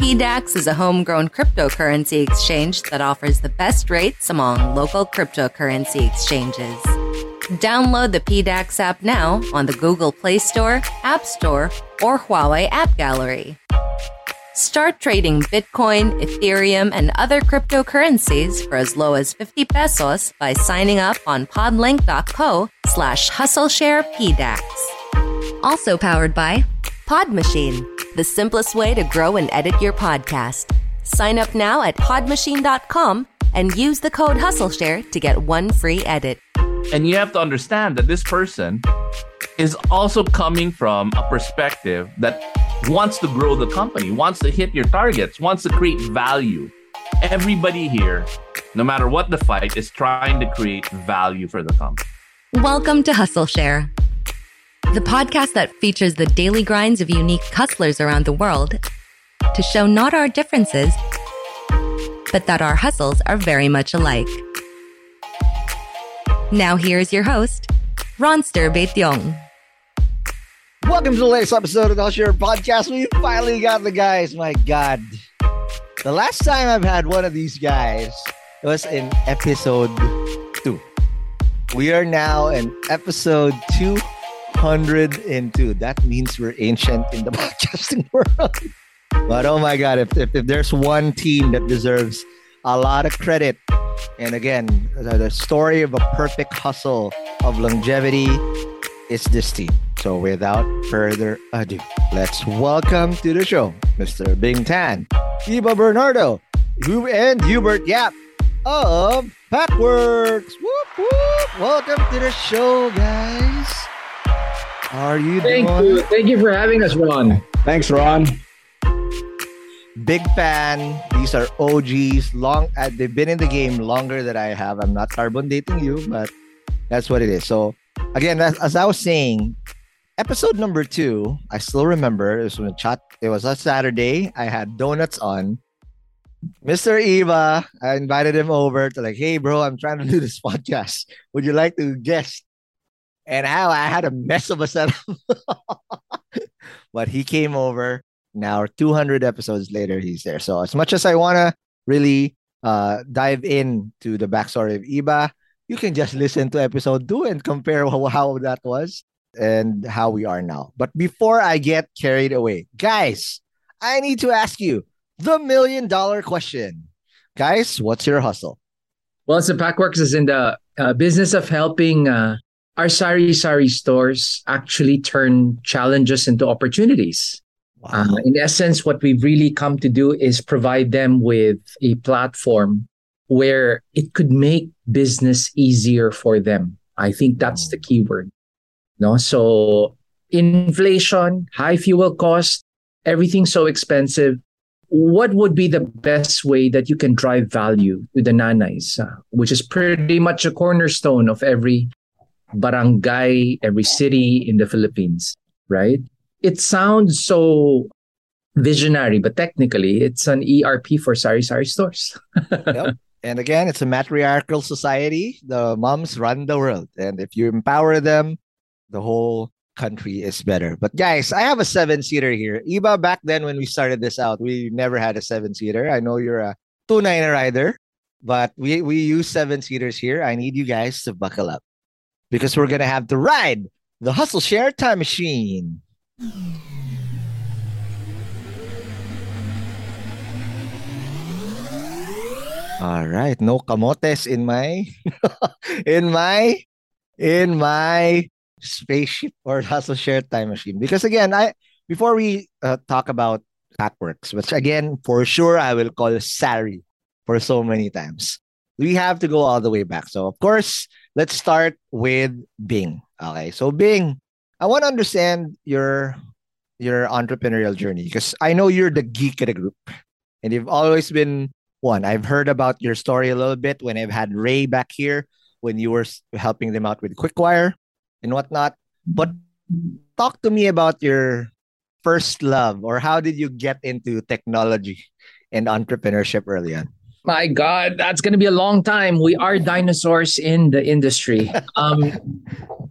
PDAX is a homegrown cryptocurrency exchange that offers the best rates among local cryptocurrency exchanges. Download the PDAX app now on the Google Play Store, App Store, or Huawei App Gallery. Start trading Bitcoin, Ethereum, and other cryptocurrencies for as low as 50 pesos by signing up on podlink.co slash hustlesharepdax. Also powered by Pod Machine, the simplest way to grow and edit your podcast. Sign up now at podmachine.com and use the code HustleShare to get one free edit. And you have to understand that this person is also coming from a perspective that wants to grow the company, wants to hit your targets, wants to create value. Everybody here, no matter what the fight, is trying to create value for the company. Welcome to Hustle Share, the podcast that features the daily grinds of unique hustlers around the world to show not our differences, but that our hustles are very much alike. Now here's your host, Ronster Baetiong. Welcome to the latest episode of the Share Podcast. We finally got the guys. My God. The last time I've had one of these guys was in episode two. We are now in episode 202. That means we're ancient in the podcasting world. But oh my God, if, if, if there's one team that deserves a lot of credit, and again, the, story of a perfect hustle of longevity is this team. So without further ado, let's welcome to the show Mr. Bing Tan, Iba Bernardo, and Hubert Yap of Packworks. Whoop, whoop. Welcome to the show, guys. How are you Thank doing? you. Thank you for having us, Ron. Thanks, Ron. Big fan. These are OGs. Long. Uh, they've been in the game longer than I have. I'm not carbon dating you, but that's what it is. So again, as, as I was saying, episode number two, I still remember. It was when chat. It was a Saturday. I had donuts on. Mr. Iba, I invited him over to like, hey, bro, I'm trying to do this podcast. Would you like to guest? And how I had a mess of a setup. but he came over. Now, 200 episodes later, he's there. So, as much as I want to really uh, dive in to the backstory of Iba, you can just listen to episode two and compare how, how that was and how we are now. But before I get carried away, guys, I need to ask you the million dollar question. Guys, what's your hustle? Well, so Packworks is in the uh, business of helping uh, our sari sari stores actually turn challenges into opportunities. Wow. Uh, in essence, what we've really come to do is provide them with a platform where it could make business easier for them. I think that's the key word. No, so inflation, high fuel cost, everything's so expensive. What would be the best way that you can drive value to the nanays, uh, which is pretty much a cornerstone of every barangay, every city in the Philippines, right? It sounds so visionary, but technically it's an ERP for Sari Sari stores. yep. And again, it's a matriarchal society. The moms run the world. And if you empower them, the whole country is better. But guys, I have a seven seater here. Iba, back then when we started this out, we never had a seven seater. I know you're a two niner rider, but we, we use seven seaters here. I need you guys to buckle up because we're going to have to ride the Hustle Share Time Machine. All right, no camotes in my in my in my spaceship or hustle share time machine. Because again, I before we uh, talk about Packworks, which again for sure I will call Sari for so many times. We have to go all the way back. So of course, let's start with Bing. Okay, so Bing, I want to understand your your entrepreneurial journey because I know you're the geek of the group, and you've always been one. I've heard about your story a little bit when I've had Ray back here when you were helping them out with Quickwire and whatnot. But talk to me about your first love or how did you get into technology and entrepreneurship early on? My God, that's going to be a long time. We are dinosaurs in the industry. Um,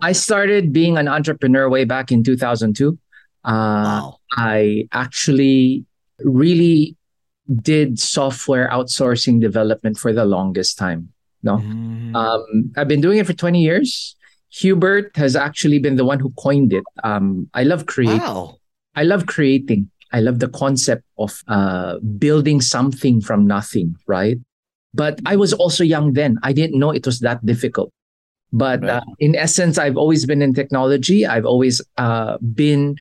I started being an entrepreneur way back in 2002. Uh, wow. I actually really did software outsourcing development for the longest time. No, mm. um, I've been doing it for 20 years. Hubert has actually been the one who coined it. Um, I love creating. Wow. I love creating. I love the concept of uh, building something from nothing, right? But I was also young then. I didn't know it was that difficult. But right. uh, in essence, I've always been in technology. I've always uh, been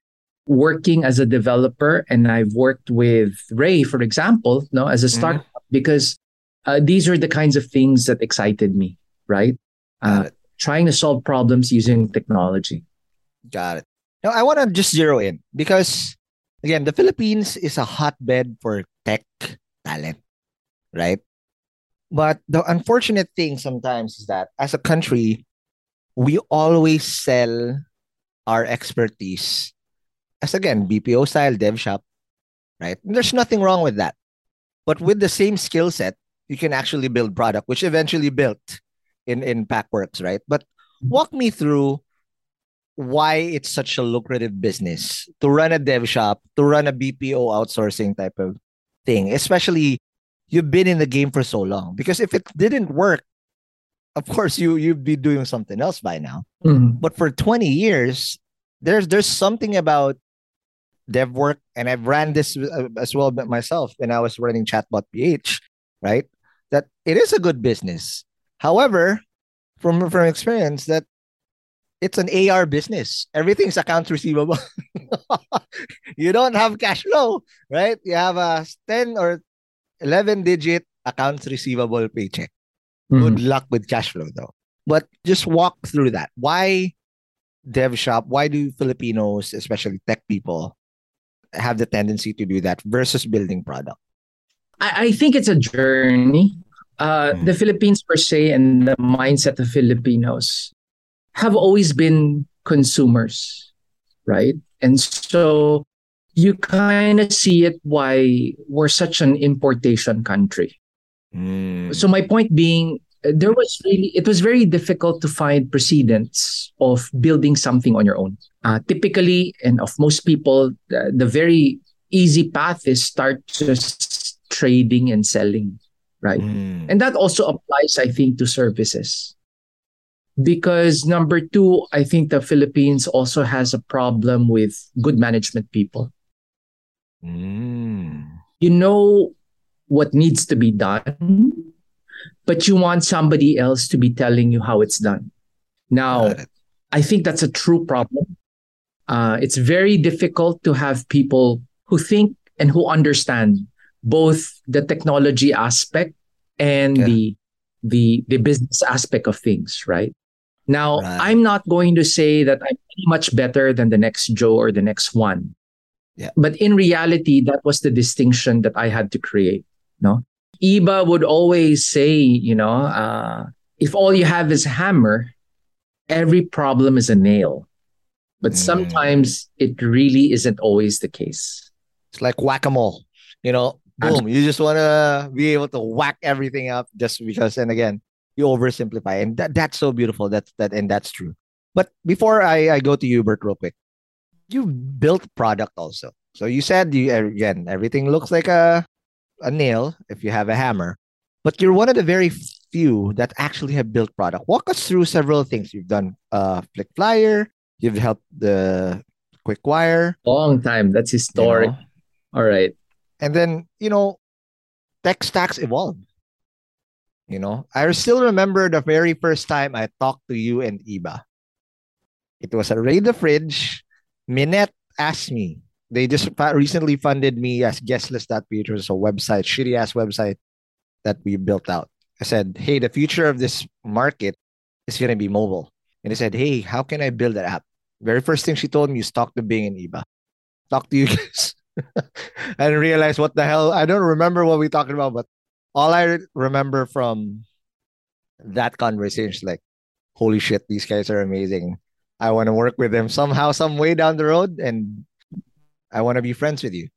working as a developer, and I've worked with Ray, for example, no, as a mm-hmm. startup mm-hmm. because uh, these are the kinds of things that excited me, right? Uh, trying to solve problems using technology. Got it. Now, I want to just zero in because, again, the Philippines is a hotbed for tech talent, right? But the unfortunate thing sometimes is that as a country, we always sell our expertise as again BPO style dev shop, right? And there's nothing wrong with that. But with the same skill set, you can actually build product, which eventually built in in Packworks, right? But walk me through why it's such a lucrative business to run a dev shop, to run a BPO outsourcing type of thing, especially you've been in the game for so long. Because if it didn't work, of course you you'd be doing something else by now. Mm-hmm. But for 20 years, there's there's something about dev work, and I've ran this uh, as well myself when I was running Chatbot PH, right? That it is a good business. However, from from experience, that it's an AR business. Everything's accounts receivable. you don't have cash flow, right? You have a 10 or 11 digit accounts receivable paycheck. Mm-hmm. Good luck with cash flow though. But just walk through that. Why dev shop? Why do Filipinos, especially tech people, have the tendency to do that versus building product? I, I think it's a journey. Uh, mm. The Philippines per se and the mindset of Filipinos have always been consumers, right? And so you kind of see it why we're such an importation country. Mm. So my point being, there was really it was very difficult to find precedents of building something on your own. Uh, typically, and of most people, the, the very easy path is start just trading and selling, right? Mm. And that also applies, I think, to services. Because number two, I think the Philippines also has a problem with good management people. Mm. You know what needs to be done but you want somebody else to be telling you how it's done. Now, I think that's a true problem. Uh, it's very difficult to have people who think and who understand both the technology aspect and yeah. the the the business aspect of things, right? Now, right. I'm not going to say that I'm much better than the next Joe or the next one. Yeah. But in reality, that was the distinction that I had to create. No, Iba would always say, you know, uh, if all you have is hammer, every problem is a nail. But mm. sometimes it really isn't always the case. It's like whack a mole. You know, boom, you just want to be able to whack everything up just because, and again, you oversimplify. And that, that's so beautiful. That's that, and that's true. But before I, I go to you, Bert, real quick, you built product also. So you said you again everything looks like a a nail if you have a hammer, but you're one of the very few that actually have built product. Walk us through several things you've done. Uh, Flick Flyer, you've helped the Quick Wire. Long time. That's historic. You know? All right. And then you know, tech stacks evolve. You know, I still remember the very first time I talked to you and Iba. It was a Raid the Fridge. Minette asked me. They just recently funded me as guestlist.ph, a website, shitty ass website that we built out. I said, hey, the future of this market is going to be mobile. And they said, hey, how can I build an app? Very first thing she told me is talk to Bing and Iba. Talk to you guys. Didn't realize what the hell. I don't remember what we talking about, but all I remember from that conversation is like, holy shit, these guys are amazing. I want to work with them somehow, some way down the road, and I want to be friends with you.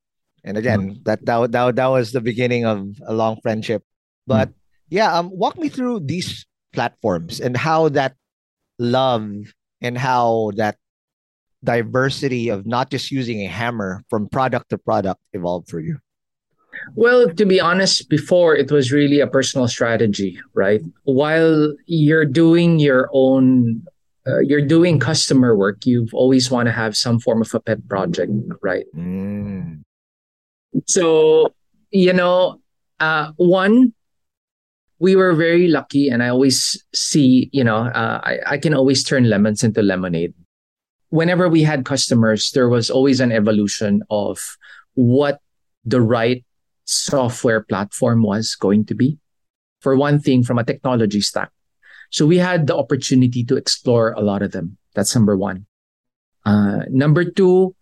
And again, mm-hmm. that, that that that was the beginning of a long friendship. But mm-hmm. yeah, um, walk me through these platforms and how that love and how that diversity of not just using a hammer from product to product evolved for you. Well, to be honest, before it was really a personal strategy, right? While you're doing your own, uh, you're doing customer work, you've always want to have some form of a pet project, right? Mm. So, you know, uh, one, we were very lucky, and I always see, you know, uh, I, I can always turn lemons into lemonade. Whenever we had customers, there was always an evolution of what the right software platform was going to be. For one thing, from a technology stack. So we had the opportunity to explore a lot of them. That's number one. Uh, number two,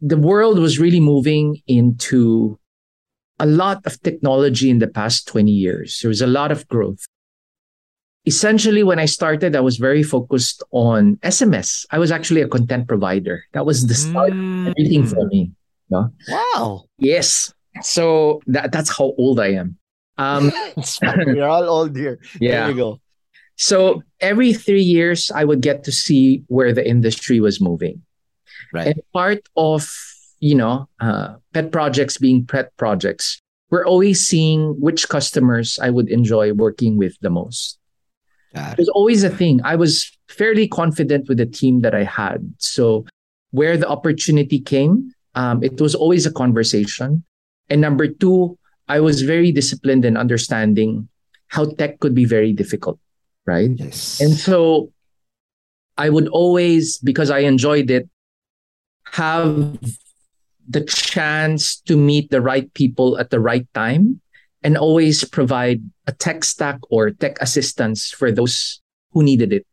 the world was really moving into a lot of technology in the past 20 years. There was a lot of growth. Essentially, when I started, I was very focused on SMS. I was actually a content provider. That was the start mm. of everything for me. No? Wow. Yes. So that that's how old I am. Um, We're all old here. Yeah. There you go. So every three years, I would get to see where the industry was moving. Right. And part of you know uh, pet projects being pet projects, we're always seeing which customers I would enjoy working with the most. It was always a thing. I was fairly confident with the team that I had. So where the opportunity came, um, it was always a conversation. And number two, I was very disciplined in understanding how tech could be very difficult, right? Yes. And so I would always, because I enjoyed it, have the chance to meet the right people at the right time and always provide a tech stack or tech assistance for those who needed it.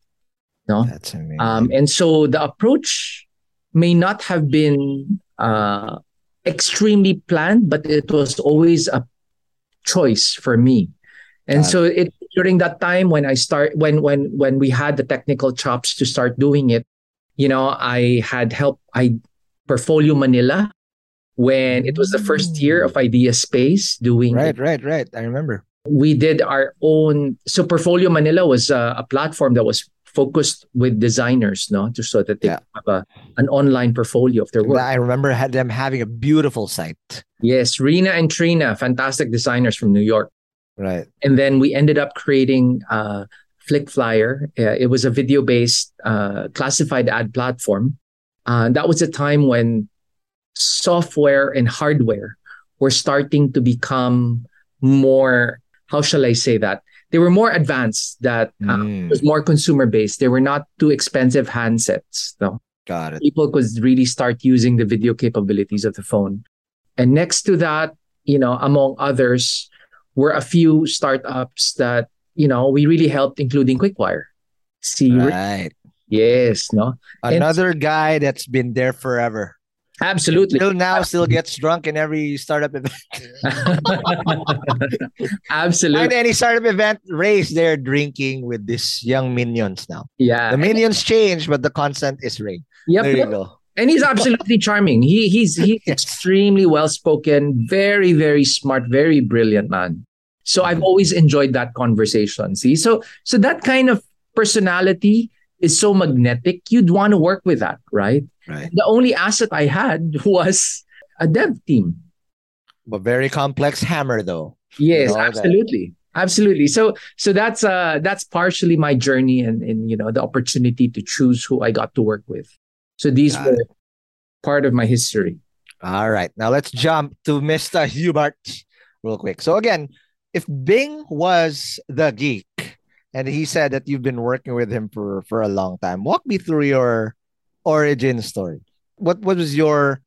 No? That's amazing. Um, and so the approach may not have been uh, extremely planned, but it was always a choice for me. And so it during that time when I start when when when we had the technical chops to start doing it, you know, I had help I Portfolio Manila when it was the first year of mm. Idea Space doing Right, it. right, right. I remember. We did our own so Portfolio Manila was a, a platform that was focused with designers, no, just so that they yeah. have a, an online portfolio of their work. I remember had them having a beautiful site. Yes, Rena and Trina, fantastic designers from New York. Right. And then we ended up creating uh, Flick Flyer. Uh, it was a video-based uh, classified ad platform. Uh, that was a time when software and hardware were starting to become more. How shall I say that? They were more advanced. That uh, Mm. was more consumer based. They were not too expensive handsets. No, Got it. people could really start using the video capabilities of the phone. And next to that, you know, among others, were a few startups that you know we really helped, including Quickwire. See, Right. yes, no, And- Another guy that's been there forever. Absolutely, Till now, still gets drunk in every startup event. absolutely, And any startup event, Ray's there drinking with these young minions now. yeah. The minions change, but the constant is Ray. Yep, There you yep. go. and he's absolutely charming. He he's he's extremely well spoken, very very smart, very brilliant man. So I've always enjoyed that conversation. See, so so that kind of personality is so magnetic. You'd want to work with that, right? Right. The only asset I had was a dev team. But very complex hammer, though. Yes, Know that. absolutely. Absolutely. So so that's uh that's partially my journey and and you know the opportunity to choose who I got to work with. So these Got were part of my history. All right. Now let's jump to Mr. Hubert real quick. So again, if Bing was the geek and he said that you've been working with him for for a long time, walk me through your origin story. What what was your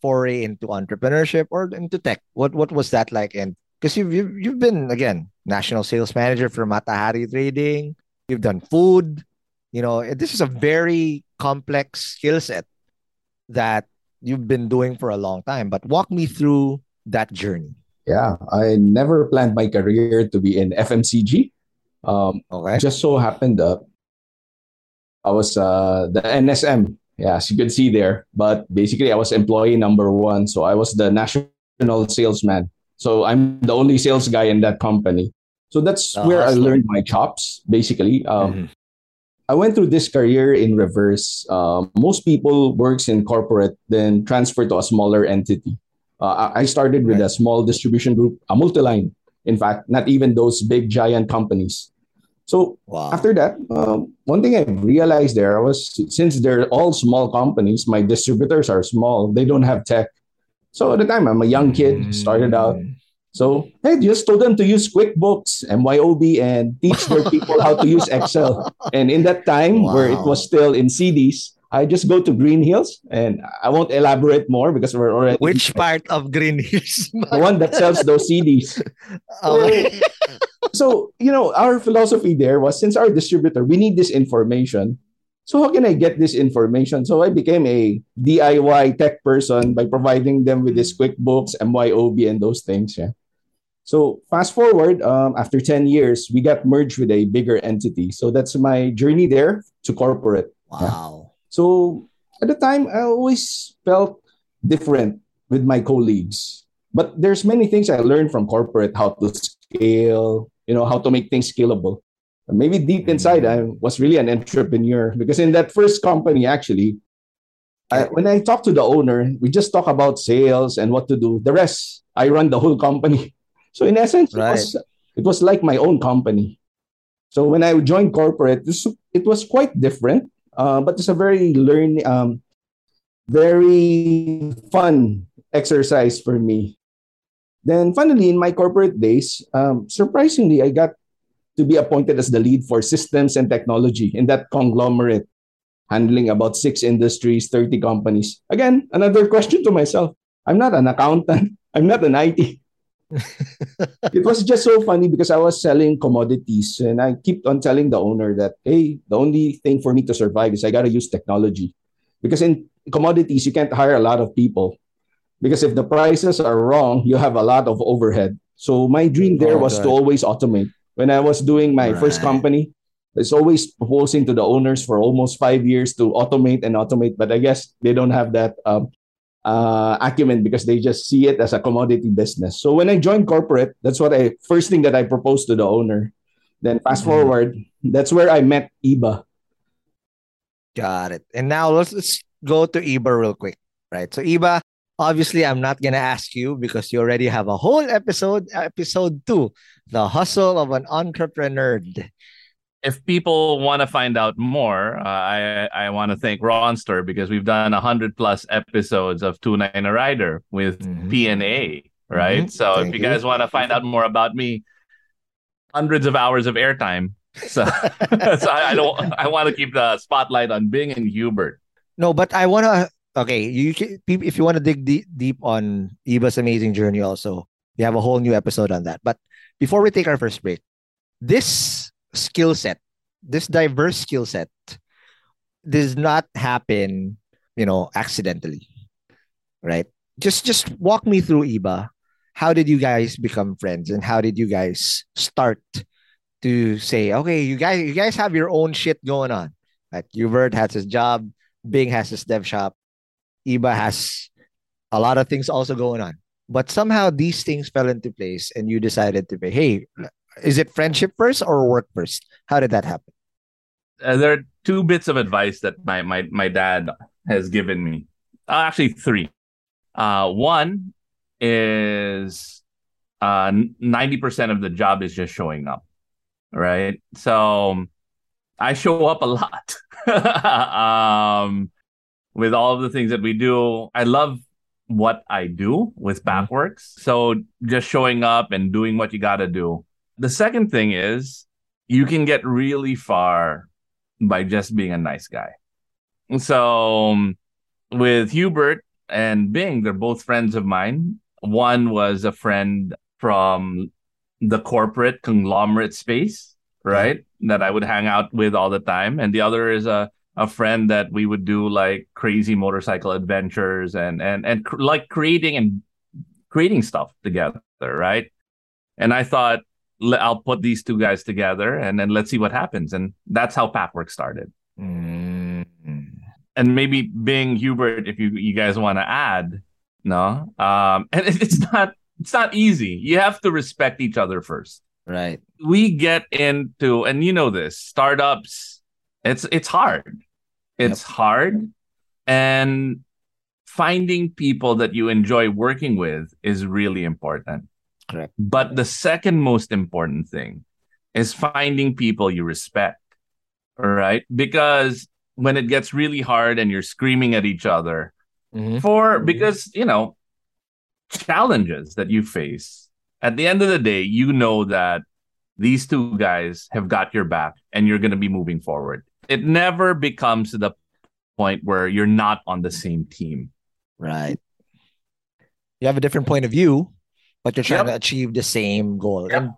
foray into entrepreneurship or into tech? What what was that like? And because you've, you've you've been again national sales manager for Matahari Trading, you've done food. You know, eh, this is a very complex skill set that you've been doing for a long time. But walk me through that journey. Yeah, I never planned my career to be in FMCG. Um, Okay. just so happened that I was uh, the NSM. Yeah, as you could see there. But basically, I was employee number one. So I was the national salesman. So I'm the only sales guy in that company. So that's The where I learned my chops, basically. Um, Mhm. I went through this career in reverse. Um, most people works in corporate, then transfer to a smaller entity. Uh, I I started with a small distribution group, a multi-line. In fact, not even those big giant companies. So Wow. after that, um, one thing I realized there was since they're all small companies, my distributors are small. They don't have tech. So at the time, I'm a young kid, started out. Mm. So hey, just told them to use QuickBooks, MYOB, and teach their people how to use Excel. And in that time, where it was still in CDs, I just go to Greenhills, and I won't elaborate more because we're already Which part of Greenhills? the one that sells those CDs. okay. so you know our philosophy there was since our distributor we need this information so how can i get this information so i became a diy tech person by providing them with this quickbooks myob and those things yeah so fast forward um, after 10 years we got merged with a bigger entity so that's my journey there to corporate Wow. So at the time, I always felt different with my colleagues. But there's many things I learned from corporate, how to scale, you know, how to make things scalable. Maybe deep mm-hmm. inside, I was really an entrepreneur because in that first company, actually, I, when I talk to the owner, we just talk about sales and what to do. The rest, I run the whole company. So in essence, Right. it, was, it was like my own company. So when I joined corporate, this, it was quite different, uh, but it's a very learn, um, very fun exercise for me. Then finally, in my corporate days, um, surprisingly, I got to be appointed as the lead for systems and technology in that conglomerate, handling about six industries, 30 companies. Again, another question to myself. I'm not an accountant. I'm not an IT. It was just so funny because I was selling commodities and I keep on telling the owner that, hey, the only thing for me to survive is I got to use technology. Because in commodities, you can't hire a lot of people. Because if the prices are wrong, you have a lot of overhead. So my dream there Oh, was to always automate. When I was doing my first company, it's always proposing to the owners for almost five years to automate and automate. But I guess they don't have that um, uh, acumen because they just see it as a commodity business. So when I joined corporate, that's what I first thing that I proposed to the owner. Then fast Mhm. forward, that's where I met Iba. Got it. And now let's, let's go to Iba real quick. Right. So Iba, obviously I'm not gonna ask you because you already have a whole episode, episode two, the hustle of an entrepreneur. If people want to find out more, uh, I I want to thank Ronster because we've done hundred plus episodes of Two Niner Rider with Mhm. PNA, right? Mhm. So Thank if you you. guys want to find out more about me, hundreds of hours of airtime. So, so I, I don't. I want to keep the spotlight on Bing and Hubert. No, but I want to. Okay, you if you want to dig deep, deep on Iba's amazing journey, also we have a whole new episode on that. But before we take our first break, this skill set, this diverse skill set, does not happen, you know, accidentally, right? Just just walk me through Iba. How did you guys become friends, and how did you guys start to say, okay, you guys, you guys have your own shit going on? Like Hubert has his job, Bing has his dev shop, Iba has a lot of things also going on. But somehow these things fell into place and you decided to be, hey, is it friendship first or work first? How did that happen? Uh, there are two bits of advice that my my, my dad has given me. Uh, actually, three. Uh, one is uh, 90% of the job is just showing up, right? So I show up a lot. um, with all of the things that we do. I love what I do with mm-hmm. So just showing up and doing what you got to do. The second thing is you can get really far by just being a nice guy. So um, with Hubert and Bing, they're both friends of mine. One was a friend from the corporate conglomerate space, right? That I would hang out with all the time. And the other is a a friend that we would do like crazy motorcycle adventures and and and cr- like creating and creating stuff together, right? And I thought I'll put these two guys together and then let's see what happens. And that's how Packwork started. Mm-hmm. And maybe Bing Hubert, if you you guys want to add, no, um, and it's not it's not easy. You have to respect each other first. Right. We get into, and you know this, startups. It's it's hard it's yep. hard. And finding people that you enjoy working with is really important. Correct. But the second most important thing is finding people you respect. Right? Because when it gets really hard and you're screaming at each other mm-hmm. for because, you know, challenges that you face, at the end of the day, you know that these two guys have got your back and you're going to be moving forward it never becomes the point where you're not on the same team. Right. You have a different point of view, but you're trying yep. to achieve the same goal. Yep. And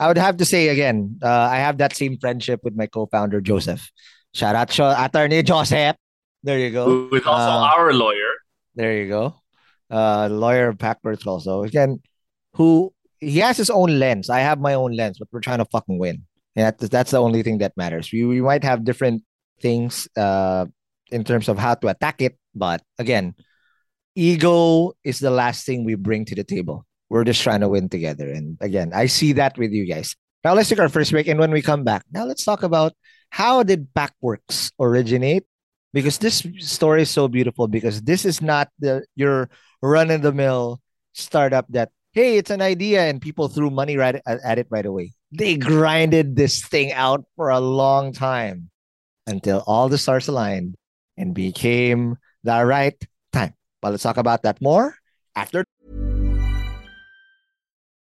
I would have to say again, uh, I have that same friendship with my co-founder Joseph. Shout out to attorney Joseph. There you go. With also uh, our lawyer. There you go. Uh, lawyer of Packworks also. Again, who he has his own lens. I have my own lens, but we're trying to fucking win. And that's, that's the only thing that matters. We, we might have different things uh, in terms of how to attack it, but again, ego is the last thing we bring to the table. We're just trying to win together. And again, I see that with you guys. Now let's take our first break. And when we come back, now let's talk about how did Packworks originate? Because this story is so beautiful because this is not the your run in the mill startup that hey, it's an idea and people threw money right at it right away they grinded this thing out for a long time until all the stars aligned and became the right time. But let's talk about that more after.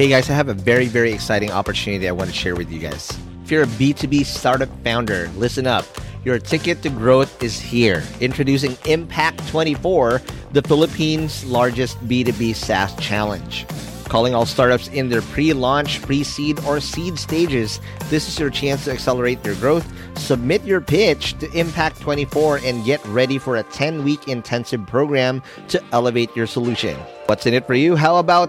Hey guys, I have a very, very exciting opportunity I want to share with you guys. If you're a B2B startup founder, listen up. Your ticket to growth is here. Introducing Impact 24, the Philippines' largest B2B SaaS challenge. Calling all startups in their pre launch, pre seed, or seed stages, this is your chance to accelerate your growth. Submit your pitch to Impact 24 and get ready for a 10 week intensive program to elevate your solution. What's in it for you? How about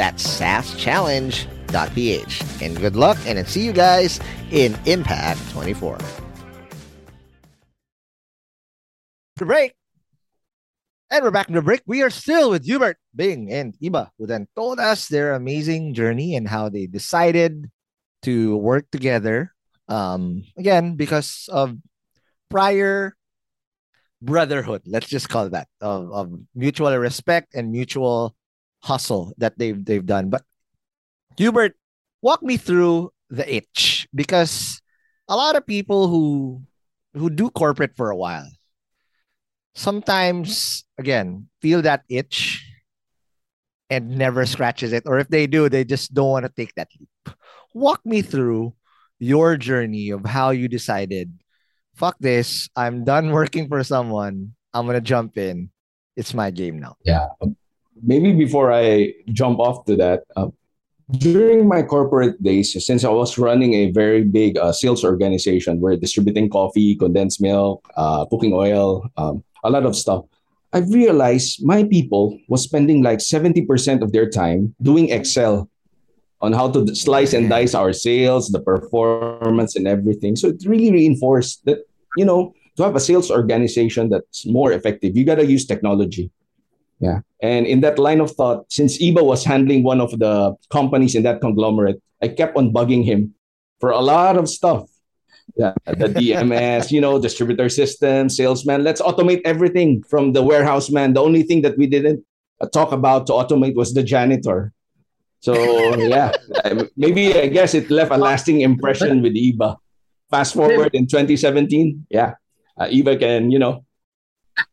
That's saaschallenge.ph. And good luck, and see you guys in Impact 24. The break. And we're back in the break. We are still with Hubert, Bing, and Iba, who then told us their amazing journey and how they decided to work together. Um, again, because of prior brotherhood, let's just call that, of, of mutual respect and mutual hustle that they've they've done. But Hubert, walk me through the itch because a lot of people who who do corporate for a while sometimes again feel that itch and never scratches it. Or if they do they just don't want to take that leap. Walk me through your journey of how you decided fuck this i'm done working for someone i'm gonna jump in. It's my game now. Yeah um, maybe before i jump off to that uh, during my corporate days since i was running a very big uh, sales organization we're distributing coffee condensed milk uh, cooking oil um, a lot of stuff. I realized my people was spending like 70% of their time doing Excel on how to slice and dice our sales, the performance and everything. So it really reinforced that, you know, to have a sales organization that's more effective, you got to use technology. Yeah. And in that line of thought, since Iba was handling one of the companies in that conglomerate, I kept on bugging him for a lot of stuff yeah, the DMS, you know, distributor system, salesman. Let's automate everything from the warehouse man. The only thing that we didn't talk about to automate was the janitor. So yeah, maybe I guess it left a lasting impression with Iba. Fast forward in 2017, yeah, uh, Iba can you know.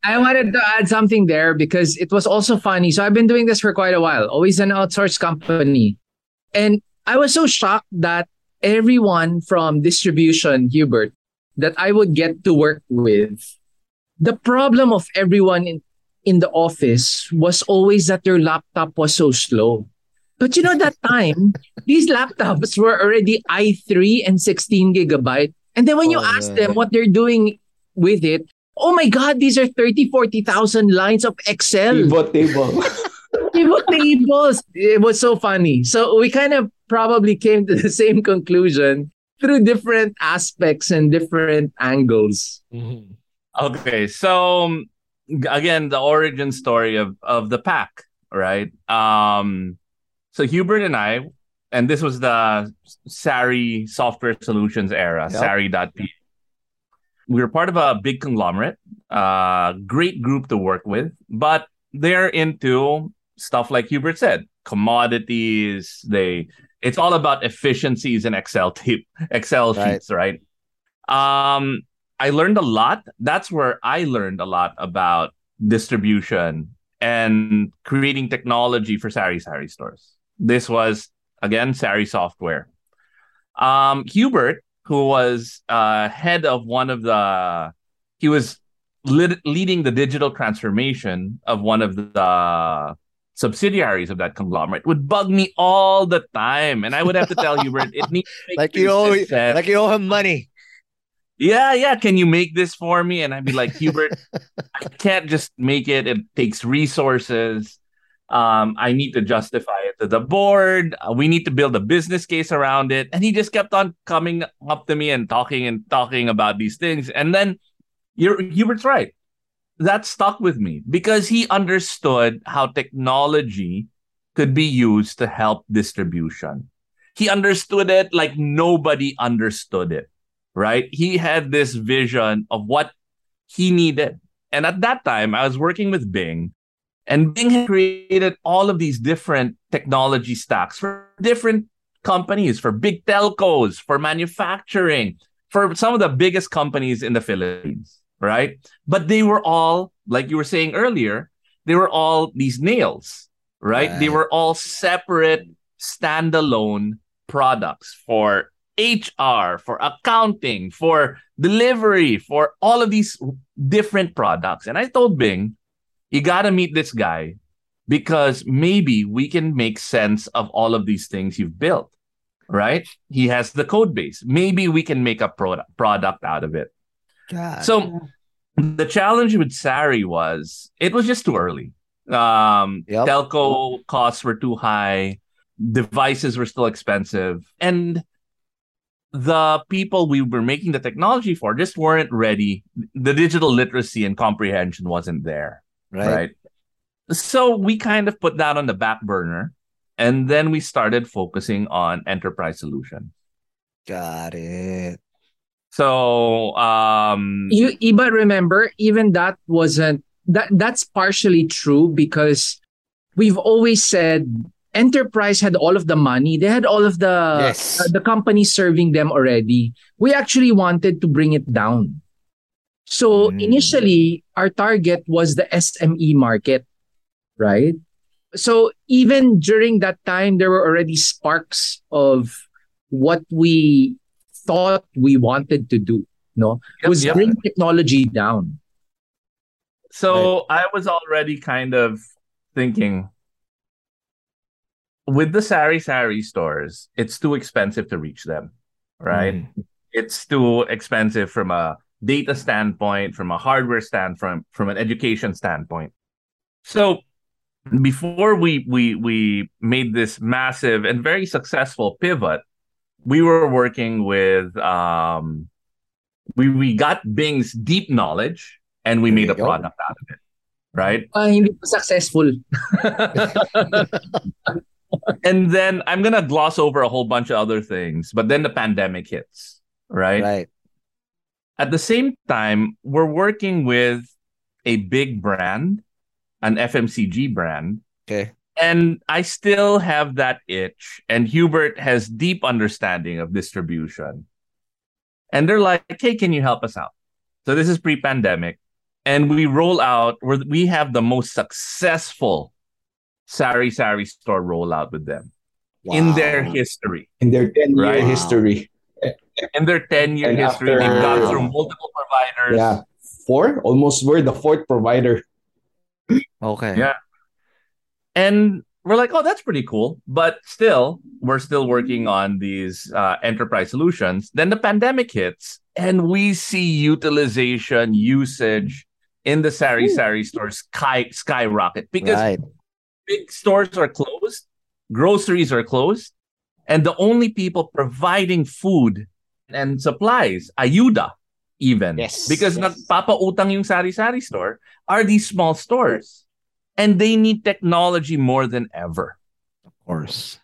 I wanted to add something there because it was also funny. So I've been doing this for quite a while, always an outsourced company, and I was so shocked that everyone from distribution, Hubert, that I would get to work with, the problem of everyone in, in the office was always that their laptop was so slow. But you know, that time, these laptops were already i3 and 16 gigabyte. And then when you oh, ask them what they're doing with it, oh my God, these are 30, 40,000 lines of Excel. Pivot table. Pivot tables. It was so funny. So we kind of probably came to the same conclusion through different aspects and different angles. Mm-hmm. Okay, so um, again, the origin story of of the pack, right? Um, so Hubert and I, and this was the Sari Software Solutions era, yep. Sari.p. We were part of a big conglomerate, uh, great group to work with, but they're into stuff like Hubert said, commodities. They it's all about efficiencies and Excel tape, Excel sheets, right. right? Um, I learned a lot. That's where I learned a lot about distribution and creating technology for Sari Sari stores. This was again Sari software. Um, Hubert, who was uh, head of one of the, he was leading the digital transformation of one of the subsidiaries of that conglomerate would bug me all the time, and I would have to tell Hubert it needs like you owe like you owe him money. Yeah, yeah. Can you make this for me? And I'd be like, Hubert, I can't just make it. It takes resources. Um, I need to justify it to the board. Uh, we need to build a business case around it. And he just kept on coming up to me and talking and talking about these things. And then you're Hubert's right that stuck with me because he understood how technology could be used to help distribution. He understood it like nobody understood it, right? He had this vision of what he needed. And at that time, I was working with Bing, and Bing had created all of these different technology stacks for different companies, for big telcos, for manufacturing, for some of the biggest companies in the Philippines, right? But they were all, like you were saying earlier, they were all these nails, right? right. They were all separate, standalone products for HR, for accounting, for delivery, for all of these different products. And I told Bing, you got to meet this guy because maybe we can make sense of all of these things you've built, right? He has the code base. Maybe we can make a product product out of it. God. So the challenge with Sari was it was just too early. Um, yep. Telco costs were too high, devices were still expensive, and the people we were making the technology for just weren't ready. The digital literacy and comprehension wasn't there. Right. right. So we kind of put that on the back burner. And then we started focusing on enterprise solution. Got it. So um you but remember, even that wasn't that that's partially true because we've always said enterprise had all of the money they had all of the yes. uh, the companies serving them already we actually wanted to bring it down so mm. initially our target was the sme market right so even during that time there were already sparks of what we thought we wanted to do no yep, was yep. bring technology down so right. I was already kind of thinking with the Sari Sari stores, it's too expensive to reach them, right? Mm. It's too expensive from a data standpoint, from a hardware standpoint, from an education standpoint. So before we we we made this massive and very successful pivot, we were working with um we we got Bing's deep knowledge and we made a product out of it. Right? Uh, hindi successful. and then I'm gonna gloss over a whole bunch of other things, but then the pandemic hits, right? Right. At the same time, we're working with a big brand, an FMCG brand. Okay. And I still have that itch, and Hubert has deep understanding of distribution. And they're like, "Hey, can you help us out?" So this is pre-pandemic and we roll out where we have the most successful Sari Sari store rollout with them wow. in their history. In their 10 year right? history. In their 10 year history, after, they've gone through multiple providers. Yeah. Four? Almost we're the fourth provider. Okay. Yeah. And we're like, oh, that's pretty cool. But still, we're still working on these uh, enterprise solutions. Then the pandemic hits, and we see utilization, usage in the Sari Sari stores sky skyrocket because right. big stores are closed, groceries are closed, and the only people providing food and supplies, ayuda, even yes, because yes. nagpapautang yung Sari Sari store are these small stores, and they need technology more than ever. Of course,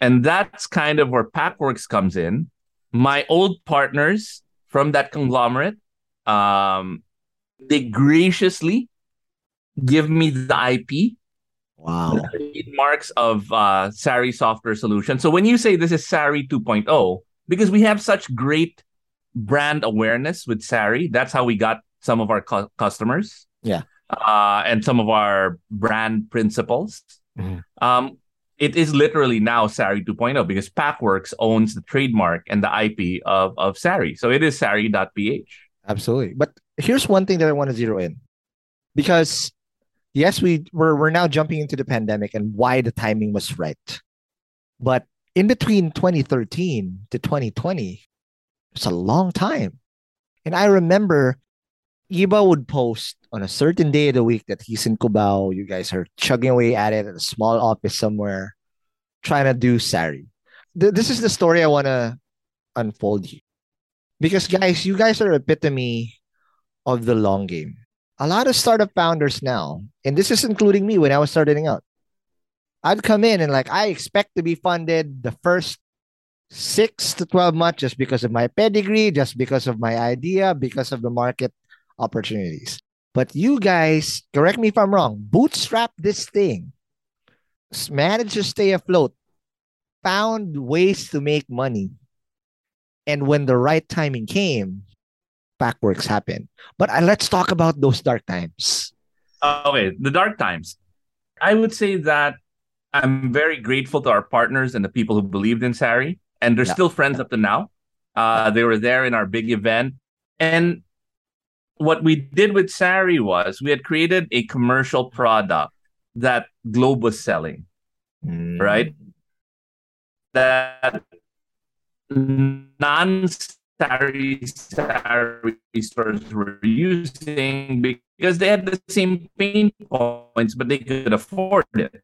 and that's kind of where Packworks comes in. My old partners from that conglomerate, um, they graciously give me the IP. Wow. Marks of uh, Sari Software Solution. So when you say this is Sari 2.0, because we have such great brand awareness with Sari, that's how we got some of our cu- customers. Yeah. Uh, and some of our brand principles. Mm-hmm. Um, it is literally now Sari 2.0 because Packworks owns the trademark and the IP of, of Sari. So it is Sari.ph. Absolutely. But here's one thing that I want to zero in because yes, we we're, we're now jumping into the pandemic and why the timing was right. But in between 2013 to 2020, it's a long time. And I remember Iba would post on a certain day of the week that he's in Cubao. You guys are chugging away at it at a small office somewhere, trying to do Sari. Th- this is the story I want to unfold here. Because, guys, you guys are epitome of the long game. A lot of startup founders now, and this is including me when I was starting out, I'd come in and like, I expect to be funded the first six to 12 months just because of my pedigree, just because of my idea, because of the market opportunities. But you guys, correct me if I'm wrong, bootstrap this thing, managed to stay afloat, found ways to make money. And when the right timing came, Packworks happen. But uh, let's talk about those dark times. Okay, the dark times. I would say that I'm very grateful to our partners and the people who believed in Sari, and they're yeah. still friends up to now. Uh, they were there in our big event, and what we did with Sari was we had created a commercial product that Globe was selling, mm. right? That non Sari Sari stores were using because they had the same pain points, but they could afford it.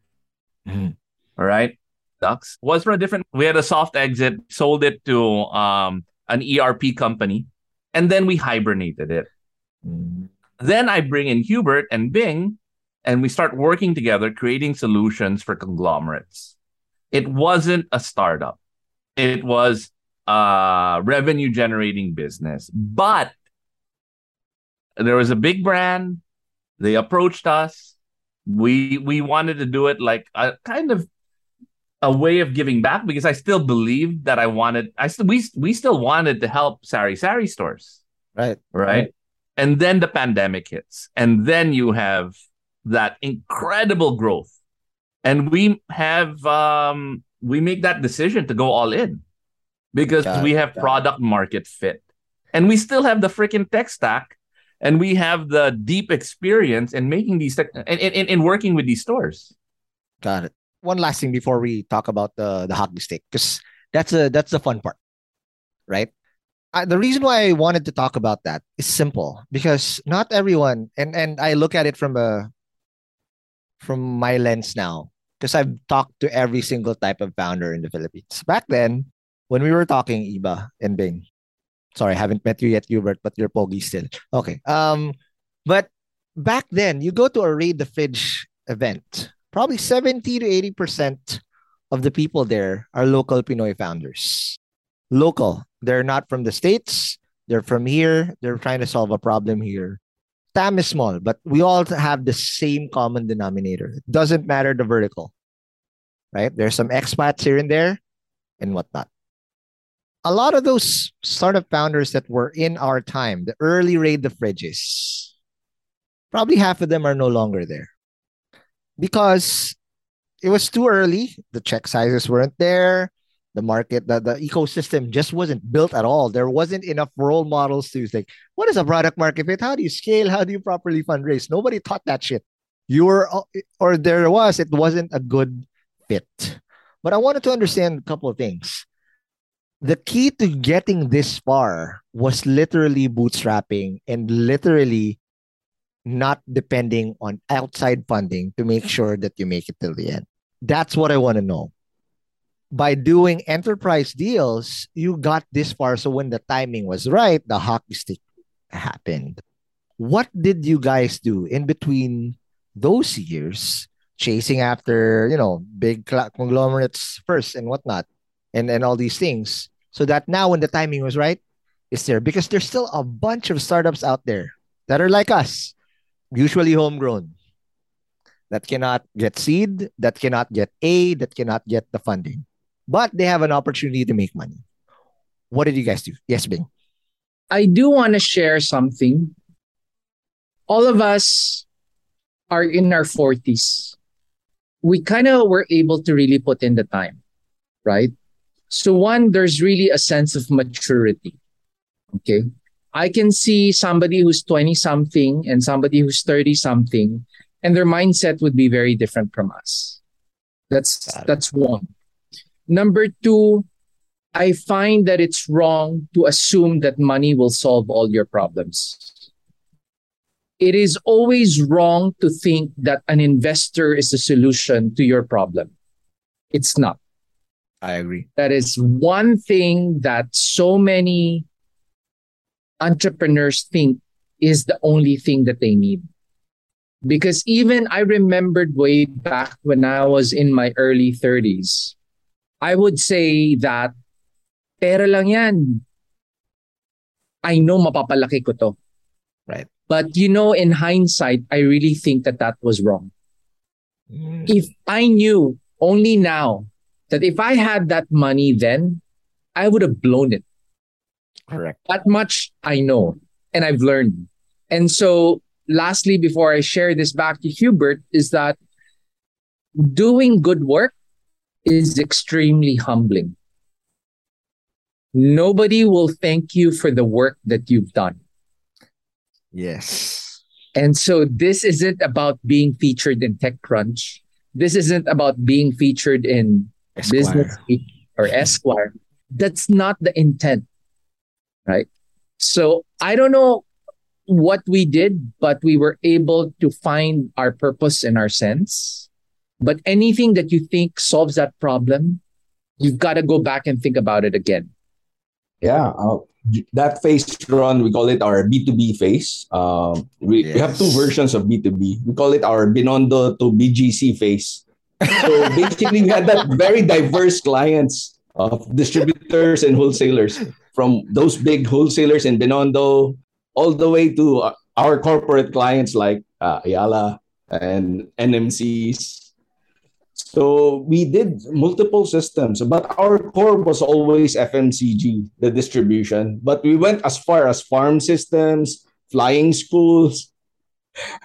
Mm. All right. Ducks was for a different. We had a soft exit, sold it to um, an ERP company, and then we hibernated it. Mm. Then I bring in Hubert and Bing, and we start working together, creating solutions for conglomerates. It wasn't a startup. It was a revenue generating business, but there was a big brand. They approached us we we wanted to do it like a kind of a way of giving back because I still believe that I wanted I still we we still wanted to help Sari Sari stores. Right. Right. right. And then the pandemic hits. And then you have that incredible growth. And we have um we make that decision to go all in because we have product market fit. And we still have the freaking tech stack and we have the deep experience in making these tech, in, in, in working with these stores. Got it. One last thing before we talk about the the hockey stick, because that's a that's the fun part, right? I, the reason why I wanted to talk about that is simple because not everyone, and and I look at it from a from my lens now, because I've talked to every single type of founder in the Philippines. Back then, when we were talking Iba and Bing, Sorry, I haven't met you yet, Hubert, but you're Pogi still. Okay. Um, but back then, you go to a Raid the Fridge event, probably 70 to 80% of the people there are local Pinoy founders. Local. They're not from the States. They're from here. They're trying to solve a problem here. TAM is small, but we all have the same common denominator. It doesn't matter the vertical, right? There's some expats here and there and whatnot a lot of those startup founders that were in our time, the early raid the fridges, probably half of them are no longer there because it was too early. The check sizes weren't there. The market, the, the ecosystem just wasn't built at all. There wasn't enough role models to say, what is a product market fit? How do you scale? How do you properly fundraise? Nobody taught that shit. You were, or there was, it wasn't a good fit. But I wanted to understand a couple of things the key to getting this far was literally bootstrapping and literally not depending on outside funding to make sure that you make it till the end. That's what I want to know. By doing enterprise deals, you got this far. So when the timing was right, the hockey stick happened. What did you guys do in between those years, chasing after, you know, big conglomerates first and whatnot? and and all these things so that now when the timing was right is there. Because there's still a bunch of startups out there that are like us usually homegrown that cannot get seed that cannot get a that cannot get the funding. But they have an opportunity to make money. What did you guys do? Yes bing. I do want to share something. All of us are in our 40s we kind of were able to really put in the time right so, one, there's really a sense of maturity. Okay. I can see somebody who's 20 something and somebody who's 30 something, and their mindset would be very different from us. That's that's one. Number two, I find that it's wrong to assume that money will solve all your problems. It is always wrong to think that an investor is a solution to your problem. It's not. I agree. That is one thing that so many entrepreneurs think is the only thing that they need. Because even I remembered way back when I was in my early 30s, I would say that pera lang yan. I know mapapalaki ko to. Right. But you know, in hindsight, I really think that that was wrong. Mm. If I knew only now that if I had that money then, I would have blown it. Correct. That much I know and I've learned. And so, lastly, before I share this back to Hubert, is that doing good work is extremely humbling. Nobody will thank you for the work that you've done. Yes. And so this isn't about being featured in TechCrunch. This isn't about being featured in Esquire. Business or Esquire. That's not the intent, right? So I don't know what we did, but we were able to find our purpose and our sense. But anything that you think solves that problem, you've got to go back and think about it again. Yeah, uh, that phase run we call it our B2B phase. Um, we, we have two versions of B2B. We call it our Binondo to BGC phase. So basically, we had that very diverse clients of distributors and wholesalers from those big wholesalers in Binondo all the way to our corporate clients like uh, Ayala and NMCs. So we did multiple systems, but our core was always FMCG, the distribution. But we went as far as farm systems, flying schools.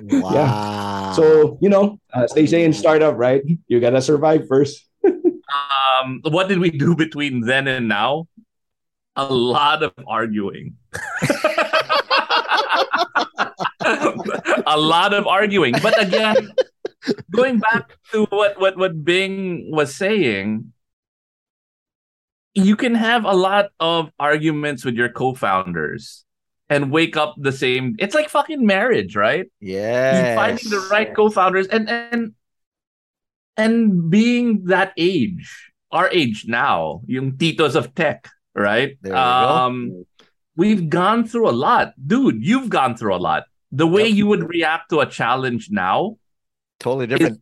Wow. So, you know, as they say in startup, right? You got to survive first. Um, what did we do between then and now? A lot of arguing. a lot of arguing. But again, going back to what, what, what Bing was saying, you can have a lot of arguments with your co-founders and wake up the same. It's like fucking marriage, right? Yeah. finding the right co-founders and and and being that age our age now yung titos of tech right There we go. um we've gone through a lot dude you've gone through a lot the way Yep. you would react to a challenge now Totally different.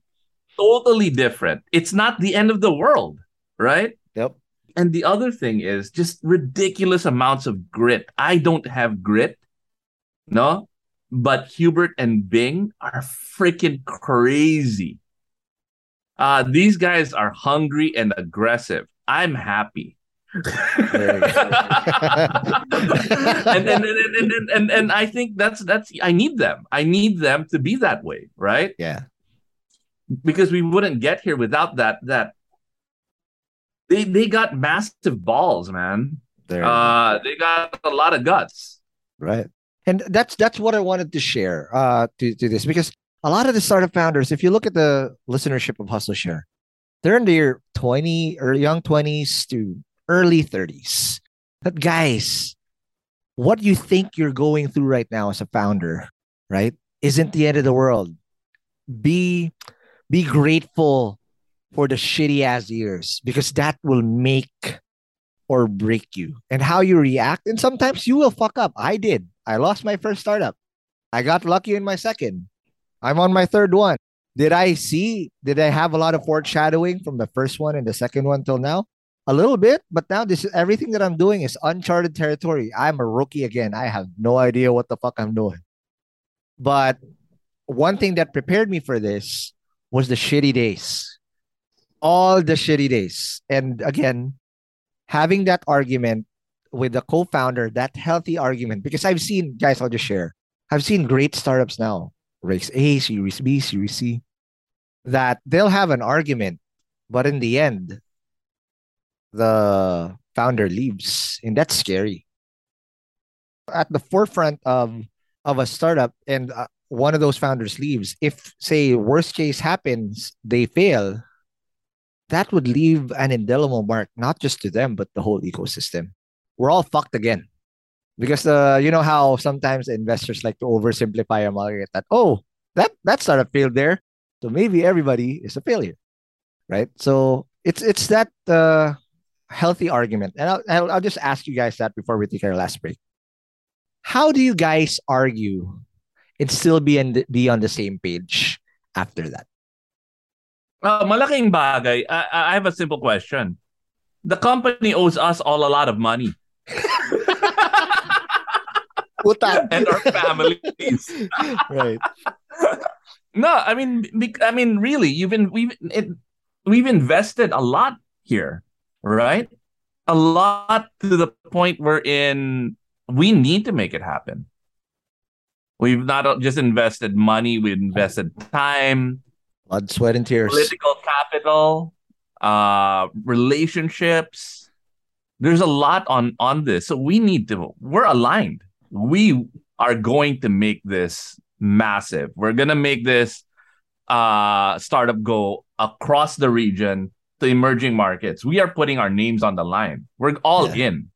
totally different it's not the end of the world right Yep. And the other thing is just ridiculous amounts of grit. I don't have grit, no, but Hubert and Bing are freaking crazy. Uh, these guys are hungry and aggressive. I'm happy. Very and, and, and, and, and, and, and I think that's that's I need them. I need them to be that way, right? Yeah. because we wouldn't get here without that that they they got massive balls man There. uh they got a lot of guts right. And that's that's what I wanted to share uh to, to this because a lot of the startup founders, if you look at the listenership of Hustle Share, they're in their 20 or young 20s to early 30s. But guys, what you think you're going through right now as a founder, right, isn't the end of the world. Be be grateful for the shitty ass years because that will make or break you and how you react. And sometimes you will fuck up. I did. I lost my first startup. I got lucky in my second. I'm on my third one. Did I see? Did I have a lot of foreshadowing from the first one and the second one till now? A little bit, but now this is everything that I'm doing is uncharted territory. I'm a rookie again. I have no idea what the fuck I'm doing. But one thing that prepared me for this was the shitty days. All the shitty days. And again, having that argument with the co-founder, that healthy argument, because I've seen, guys, I'll just share. I've seen great startups now, race A, Series B, Series C, that they'll have an argument, but in the end, the founder leaves, and that's scary. At the forefront of of a startup, and uh, one of those founders leaves, if say worst case happens, they fail, that would leave an indelible mark, not just to them, but the whole ecosystem. We're all fucked again. Because uh, you know how sometimes investors like to oversimplify a market that, oh, that, that startup failed there. So maybe everybody is a failure. Right. So it's it's that uh, healthy argument. And I'll, I'll, I'll just ask you guys that before we take our last break. How do you guys argue and still be, in be on the same page after that? Uh, malaking bagay I, I have a simple question the company owes us all a lot of money and our families. right. No, I mean, I mean, really, you've been we've it, we've invested a lot here, right? A lot to the point where in we need to make it happen. We've not just invested money; we invested time, blood, sweat, and tears, political capital, uh, relationships. There's a lot on on this, so we need to. We're aligned. We are going to make this massive. We're gonna make this uh startup go across the region to emerging markets. We are putting our names on the line. We're all Yeah. in.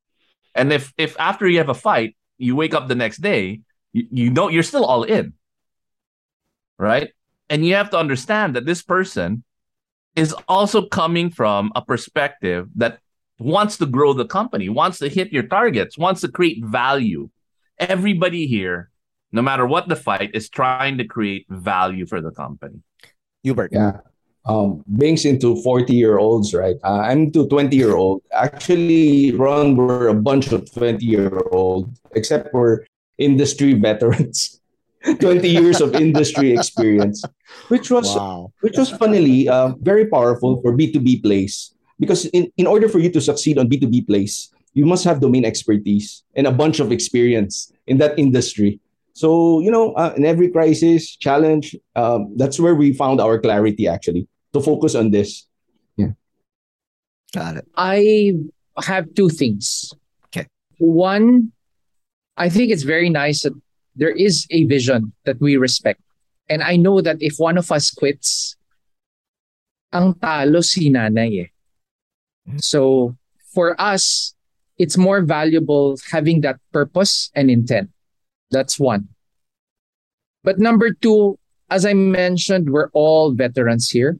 And if if after you have a fight, you wake up the next day, you, you don't you're still all in. Right? And you have to understand that this person is also coming from a perspective that wants to grow the company, wants to hit your targets, wants to create value. Everybody here, no matter what the fight, is trying to create value for the company. Hubert. Yeah. Um, Bing's into 40 year olds, right? Uh, I'm into 20 year old. Actually, Ron, we're a bunch of 20 year old, except we're industry veterans. 20 years of industry experience, which was Wow. which was funnily uh, very powerful for B2B plays. Because in, in order for you to succeed on B2B plays, you must have domain expertise and a bunch of experience in that industry. So, you know, uh, in every crisis, challenge, um, that's where we found our clarity actually to focus on this. Yeah. Got it. I have two things. Okay. One, I think it's very nice that there is a vision that we respect. And I know that if one of us quits, ang talo si nanay eh. So for us, it's more valuable having that purpose and intent. That's one. But number two, as I mentioned, we're all veterans here.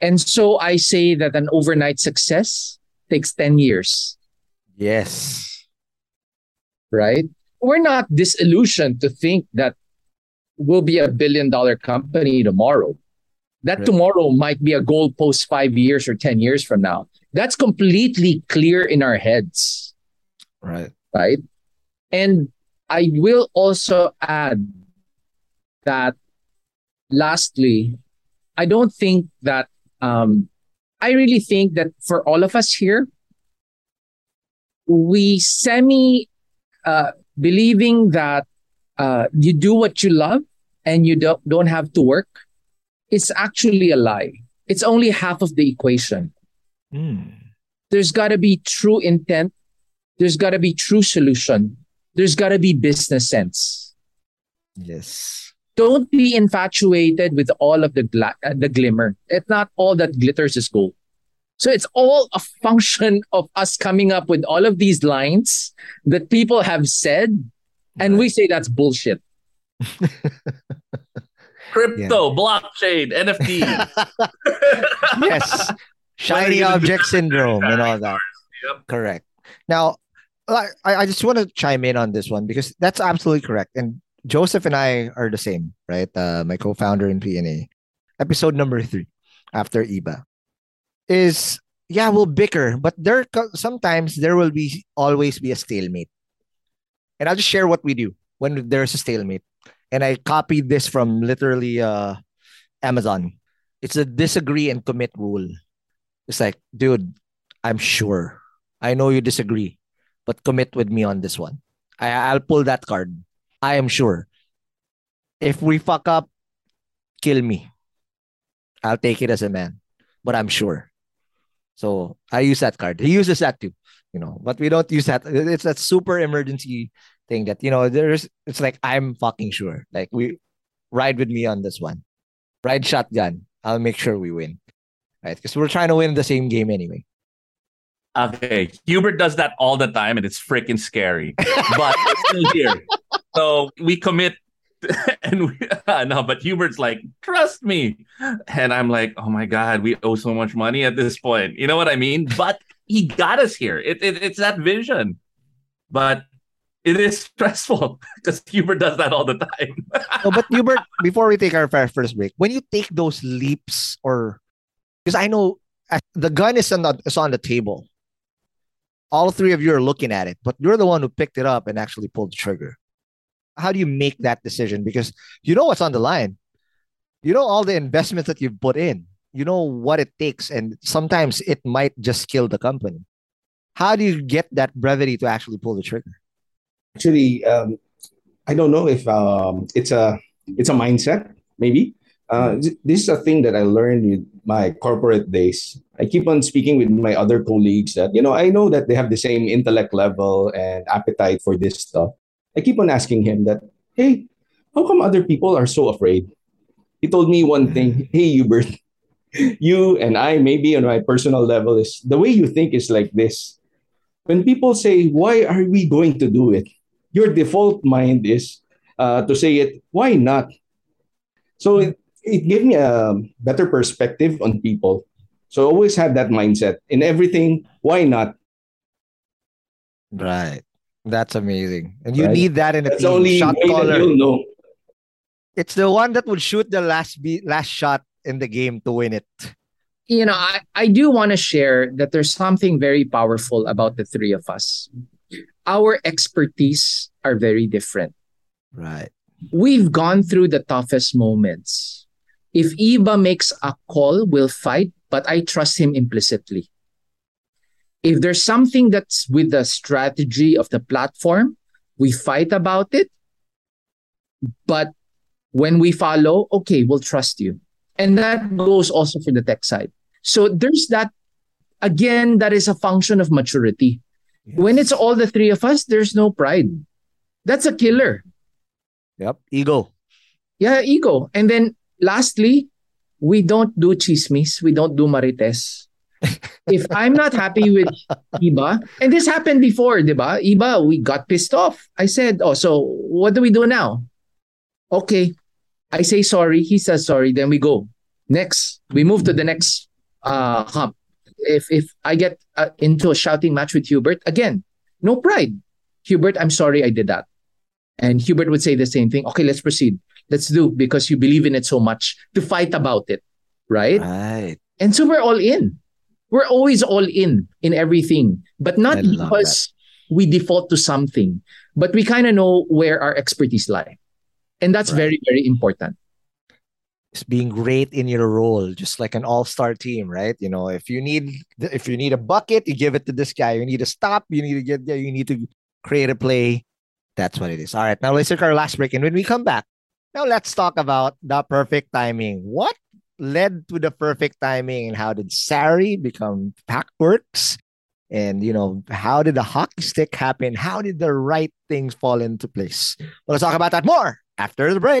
And so I say that an overnight success takes 10 years, Yes. right? We're not disillusioned to think that we'll be a billion dollar company tomorrow. That Right. tomorrow might be a goalpost five years or 10 years from now. That's completely clear in our heads, Right. right? And I will also add that lastly, I don't think that um, I really think that for all of us here, we semi uh, believing that uh, you do what you love and you don't, don't have to work is actually a lie. It's only half of the equation. Mm. There's got to be true intent. There's got to be true solution. There's got to be business sense. Yes. Don't be infatuated with all of the gla- uh, the glimmer. It's not all that glitters is gold. So it's all a function of us coming up with all of these lines that people have said, and we say that's bullshit. Crypto, blockchain, NFT. yes. Shiny you gonna do? object syndrome and all that. Yep. Correct. Now, I, I just want to chime in on this one because that's absolutely correct. And Joseph and I are the same, right? Uh, my co-founder in PNA. Episode number three, after Iba, is yeah, we'll bicker, but there sometimes there will be always be a stalemate. And I'll just share what we do when there's a stalemate. And I copied this from literally uh, Amazon. It's a disagree and commit rule. It's like, dude, I'm sure. I know you disagree, but commit with me on this one. I, I'll pull that card. I am sure. If we fuck up, kill me. I'll take it as a man, but I'm sure. So I use that card. He uses that too, you know, but we don't use that. It's that super emergency thing that, you know, there's, it's like, I'm fucking sure. Like, we ride with me on this one. Ride shotgun. I'll make sure we win. Right? Because we're trying to win the same game anyway. Okay, Hubert does that all the time, and it's freaking scary. But it's still here, so we commit. And we, no, but Hubert's like, trust me, and I'm like, oh my god, we owe so much money at this point. You know what I mean? But he got us here. It, it it's that vision, but it is stressful because Hubert does that all the time. no, but Hubert, before we take our fir- first break, when you take those leaps, or because I know the gun is on the is on the table, all three of you are looking at it, but you're the one who picked it up and actually pulled the trigger. How do you make that decision? Because you know what's on the line. You know all the investments that you've put in. You know what it takes, and sometimes it might just kill the company. How do you get that brevity to actually pull the trigger? Actually, um, I don't know if um, it's a it's a mindset maybe. Uh, this is a thing that I learned with my corporate days. I keep on speaking with my other colleagues that, you know, I know that they have the same intellect level and appetite for this stuff. I keep on asking him that, hey, how come other people are so afraid? He told me one thing, hey, Hubert, you and I, maybe on my personal level, is the way you think is like this. When people say, why are we going to do it? Your default mind is uh, to say it, why not? So it, it gave me a better perspective on people. So always had that mindset in everything. Why not? Right. That's amazing. And you right? need that in a That's team. only shot way caller. that you'll know. It's the one that would shoot the last be- last shot in the game to win it. You know, I, I do want to share that there's something very powerful about the three of us. Our expertise are very different. Right. We've gone through the toughest moments. If Iba makes a call, we'll fight, but I trust him implicitly. If there's something that's with the strategy of the platform, we fight about it. But when we follow, okay, we'll trust you. And that goes also for the tech side. So there's that, again, that is a function of maturity. Yes. When it's all the three of us, there's no pride. That's a killer. Yep. Ego. Yeah, ego. And then lastly, we don't do chismis. We don't do marites. If I'm not happy with Iba, and this happened before, diba? Iba, we got pissed off. I said, oh, so what do we do now? Okay. I say sorry. He says sorry. Then we go. Next, we move to the next uh, hump. If if I get uh, into a shouting match with Hubert, again, no pride. Hubert, I'm sorry I did that. And Hubert would say the same thing. Okay, let's proceed. Let's do because you believe in it so much to fight about it. Right? Right. And so we're all in. We're always all in in everything, but not because we default to something, but we kind of know where our expertise lie. And that's Right. very, very important. It's being great in your role, just like an all-star team, right? You know, if you need if you need a bucket, you give it to this guy. You need a stop, you need to get there, you need to create a play. That's what it is. All right, now let's take our last break. And when we come back, now let's talk about the perfect timing. What led to the perfect timing and how did Sari become Packworks? And you know, how did the hockey stick happen? How did the right things fall into place? Well, talk about that more after the break.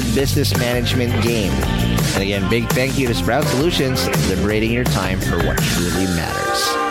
business management game. And again, big thank you to Sprout Solutions, liberating your time for what truly matters.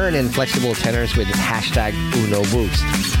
and flexible tenors with hashtag Uno Boost.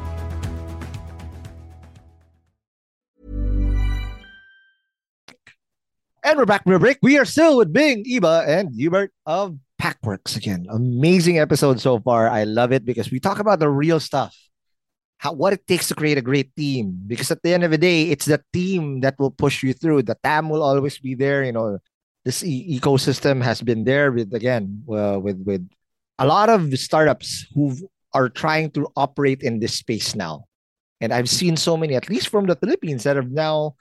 And we're back from a break. We are still with Bing, Iba, and Hubert of Packworks again. Amazing episode so far. I love it because we talk about the real stuff. How what it takes to create a great team. Because at the end of the day, it's the team that will push you through. The TAM will always be there. You know, this e- ecosystem has been there with again uh, with with a lot of startups who are trying to operate in this space now. And I've seen so many, at least from the Philippines, that have now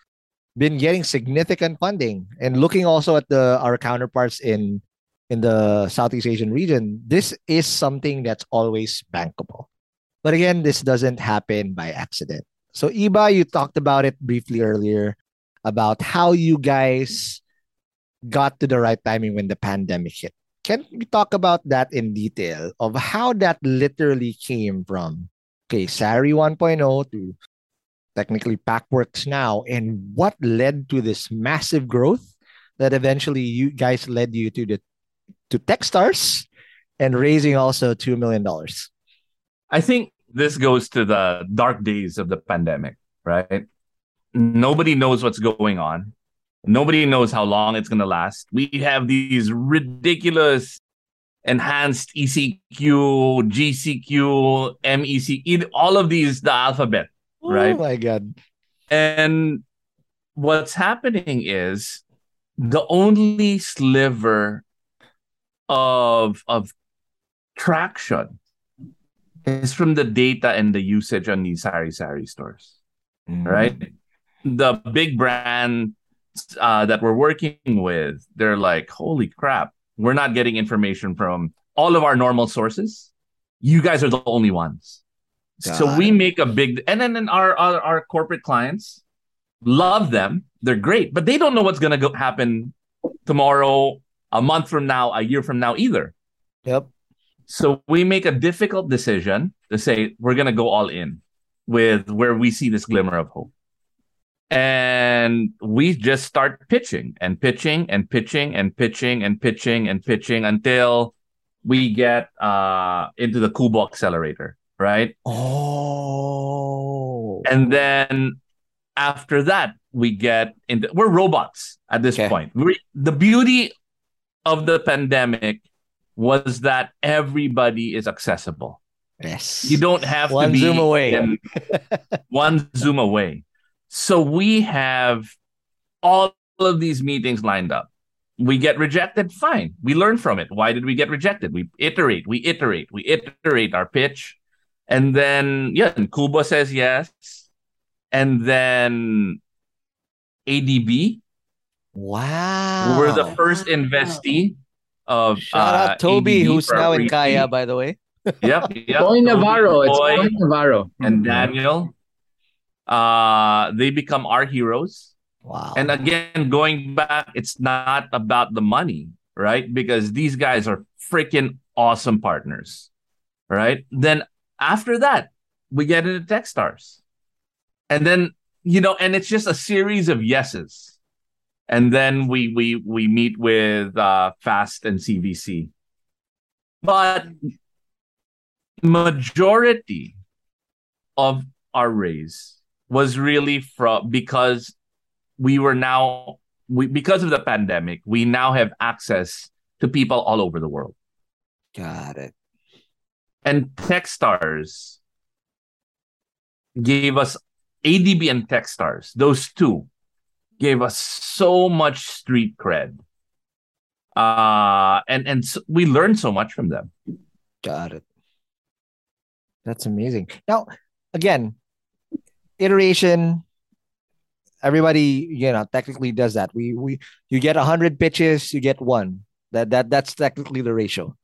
been getting significant funding and looking also at the our counterparts in in the Southeast Asian region, this is something that's always bankable. But again, this doesn't happen by accident. So Iba, you talked about it briefly earlier about how you guys got to the right timing when the pandemic hit. Can we talk about that in detail of how that literally came from okay, Sari 1.0 to technically Packworks now, and what led to this massive growth that eventually you guys led you to the to Techstars and raising also two million dollars. I think this goes to the dark days of the pandemic, right? Nobody knows what's going on. Nobody knows how long it's going to last. We have these ridiculous enhanced ECQ, GCQ, MEC, all of these, the alphabet, right? Oh my god. And what's happening is the only sliver of of traction is from the data and the usage on these sari sari stores, Mm-hmm. right? The big brands uh, that we're working with, they're like, holy crap, we're not getting information from all of our normal sources. You guys are the only ones. So we make a big, and then, our, our our corporate clients love them. They're great, but they don't know what's gonna go happen tomorrow, a month from now, a year from now either. Yep. So we make a difficult decision to say we're gonna go all in with where we see this glimmer of hope. And we just start pitching and pitching and pitching and pitching and pitching and pitching until we get uh, into the Kubo accelerator, right? Oh. And then after that, we get into we're robots at this Okay. point. We, the beauty of the pandemic was that everybody is accessible. Yes. You don't have One to be zoom away. one zoom away. So we have all of these meetings lined up. We get rejected, fine. We learn from it. Why did we get rejected? We iterate, we iterate, we iterate our pitch. And then, yeah, and Kubo says yes. And then ADB, Wow. we're the first investee of Shout uh, out Toby, ADB who's now in pre-seed. Kaya, by the way. Yep, yep. Boy Toby, Navarro. It's Boy, Boy Navarro. and Daniel. Uh, they become our heroes. Wow. And again, going back, it's not about the money, right? Because these guys are freaking awesome partners, right? Then after that, we get into Techstars. And then, you know, and it's just a series of yeses. And then we we we meet with uh Fast and CVC. But majority of our raise was really from because we were now we because of the pandemic we now have access to people all over the world Got it. And techstars gave us adb and techstars those two gave us so much street cred uh and and so we learned so much from them Got it. That's amazing. Now, again, iteration. Everybody, you know, technically does that. We we you get hundred pitches, you get one. That that that's technically the ratio.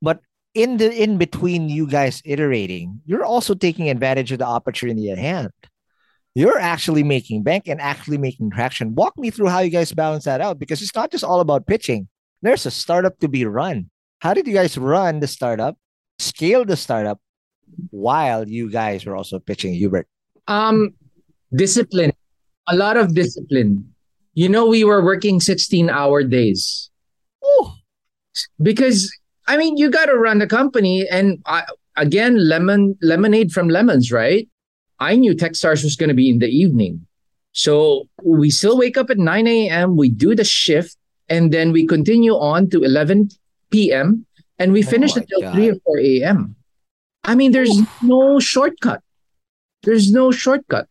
But in the in between you guys iterating, you're also taking advantage of the opportunity at hand. You're actually making bank and actually making traction. Walk me through how you guys balance that out because it's not just all about pitching. There's a startup to be run. How did you guys run the startup, scale the startup while you guys were also pitching Hubert? Um, discipline. A lot of discipline. You know, we were working 16 hour days. Because I mean, you got to run the company, and I, again, lemon lemonade from lemons, right? I knew Techstars was going to be in the evening, so we still wake up at 9 a.m. We do the shift, and then we continue on to 11 p.m. and we finish my until God. 3 or 4 a.m. I mean, there's no shortcut. There's no shortcut.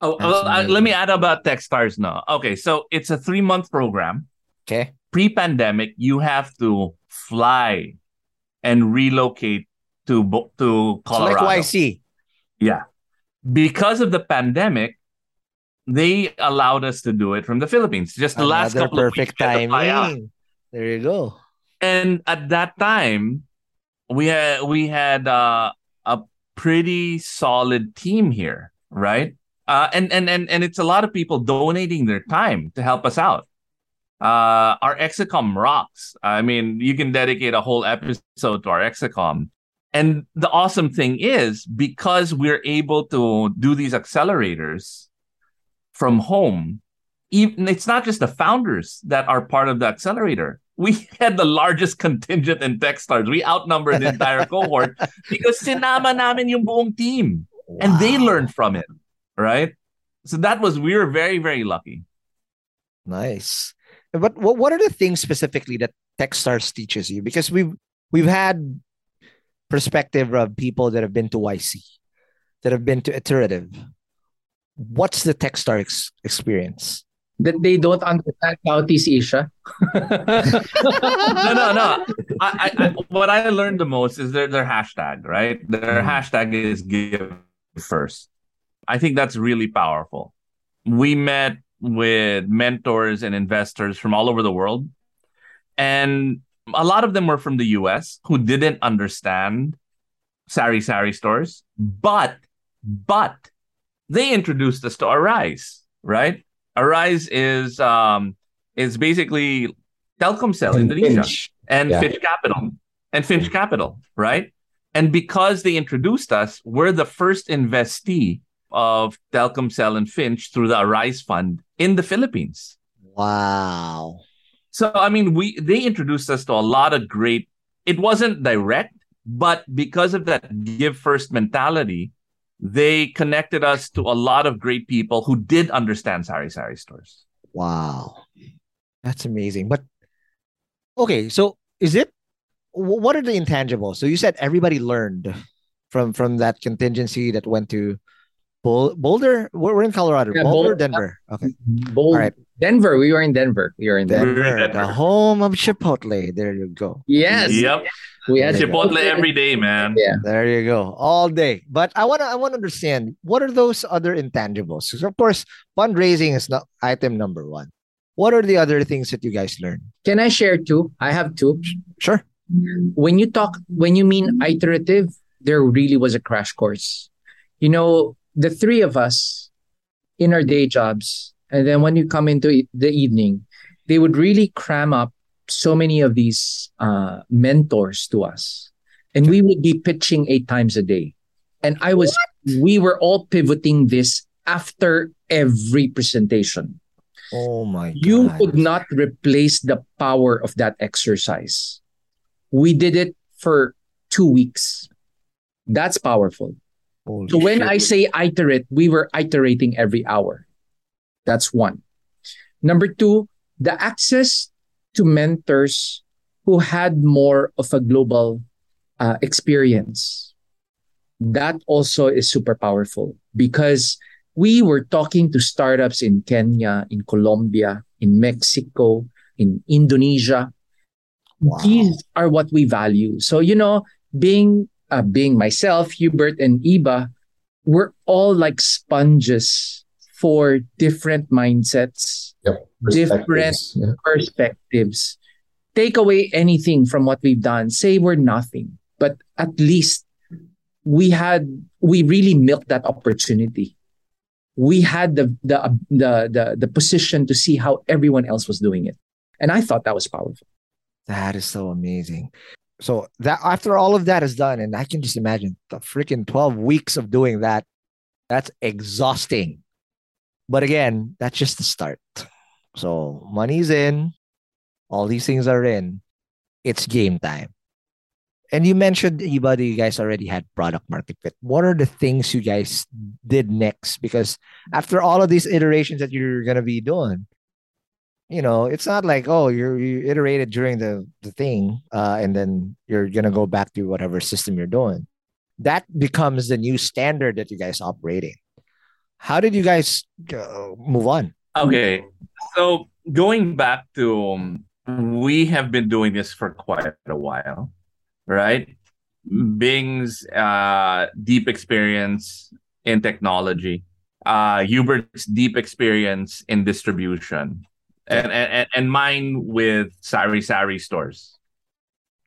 oh uh, let me add about techstars now okay so it's a three month program Okay. pre-pandemic you have to fly and relocate to to So like Colorado. YC. Yeah. Because of the pandemic, they allowed us to do it from the Philippines. Just the last couple perfect of weeks, we had to fly out. timing. There you go. And at that time, we had we had uh, a pretty solid team here, right? Uh, and and and and it's a lot of people donating their time to help us out. Uh, our Execom rocks. I mean, you can dedicate a whole episode to our Execom. And the awesome thing is because we're able to do these accelerators from home, even it's not just the founders that are part of the accelerator. We had the largest contingent in Techstars. We outnumbered the entire cohort because sinama namin yung buong team and they learned from it, right? So that was we were very very lucky. Nice. But what what are the things specifically that Techstars teaches you? Because we've we've had perspective of people that have been to YC, that have been to iterative. What's the Techstar ex- experience? That they don't understand Southeast Asia. no, no, no. I, I, I, what I learned the most is their their hashtag, right? Their mm-hmm. hashtag is give first. I think that's really powerful. We met with mentors and investors from all over the world, and a lot of them were from the U.S. who didn't understand sari sari stores, but but they introduced us to Arise, right? Arise is um is basically Telkomsel And Indonesia Finch. and Yeah. Finch Capital and Finch Capital, right? And because they introduced us, we're the first investee of Telkomsel and Finch through the Arise Fund in the Philippines. Wow. So I mean, we they introduced us to a lot of great. It wasn't direct, but because of that give first mentality, they connected us to a lot of great people who did understand sari sari stores. Wow. That's amazing. But okay, so is it what are the intangibles? So you said everybody learned from from that contingency that went to Boulder. We're in Colorado. Yeah, Boulder, Boulder, Denver. Okay. Boulder. All right. Denver. We were in Denver. We were in Denver. Denver, the home of Chipotle. There you go. Yes. Yep. We had Chipotle every day, man. Yeah. There you go. All day. But I want to I want to understand what are those other intangibles? Because of course, fundraising is not item number one. What are the other things that you guys learn? Can I share two? I have two. Sure. When you talk, when you mean iterative, there really was a crash course. You know, the three of us in our day jobs, and then when you come into the evening, they would really cram up so many of these uh, mentors to us. And we would be pitching eight times a day. And I was, what? we were all pivoting this after every presentation. Oh my God. You could not replace the power of that exercise. We did it for two weeks. That's powerful. Holy so when shit. I say iterate, we were iterating every hour. That's one. Number two, the access to mentors who had more of a global uh, experience. That also is super powerful because we were talking to startups in Kenya, in Colombia, in Mexico, in Indonesia. Wow. These are what we value. So, you know, being uh, being myself, Hubert, and Iba, we're all like sponges for different mindsets, yep. different yeah. perspectives. Take away anything from what we've done. Say we're nothing, but at least we had we really milked that opportunity. We had the the the the, the position to see how everyone else was doing it, and I thought that was powerful. That is so amazing so that after all of that is done, and I can just imagine the freaking 12 weeks of doing that, that's exhausting. But again, that's just the start. So money's in, all these things are in. It's game time. And you mentioned Iba, you guys already had product market fit. What are the things you guys did next? Because after all of these iterations that you're gonna be doing, you know, it's not like oh you're you iterated during the the thing, uh, and then you're gonna go back to whatever system you're doing. That becomes the new standard that you guys operating. How did you guys uh, move on? Okay, so going back to um, we have been doing this for quite a while, right? Bing's uh, deep experience in technology, uh, Hubert's deep experience in distribution, and, and and mine with sari sari stores.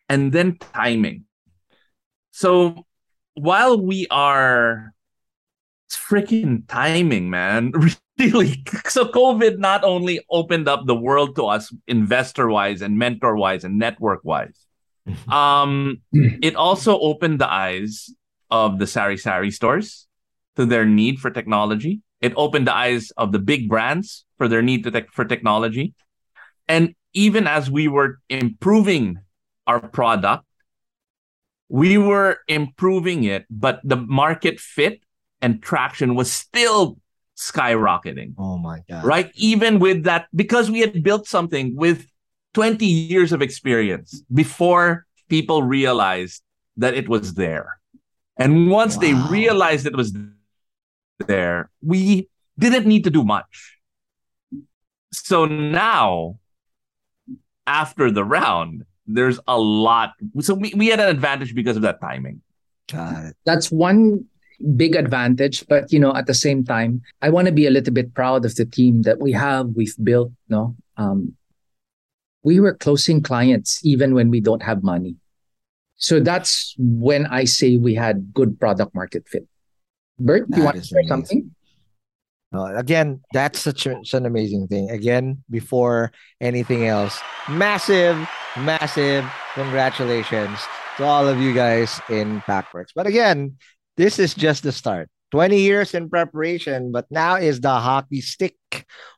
And then timing. So while we are it's freaking timing man. Really. So covid not only opened up the world to us investor wise and mentor wise and network wise um it also opened the eyes of the sari sari stores to their need for technology it opened the eyes of the big brands for their need to for technology. And even as we were improving our product, we were improving it, but the market fit and traction was still skyrocketing. Oh my God. Right? Even with that, because we had built something with 20 years of experience before people realized that it was there. And once wow. they realized it was there, we didn't need to do much. So now, after the round, there's a lot. So we, we had an advantage because of that timing. Got it. That's one big advantage. But you know, at the same time, I want to be a little bit proud of the team that we have, we've built. No, um, we were closing clients even when we don't have money. So that's when I say we had good product market fit. Bert, do you want to say something? Uh, again, that's such, a, such an amazing thing. Again, before anything else, massive, massive congratulations to all of you guys in Packworks. But again, this is just the start. 20 years in preparation, but now is the hockey stick.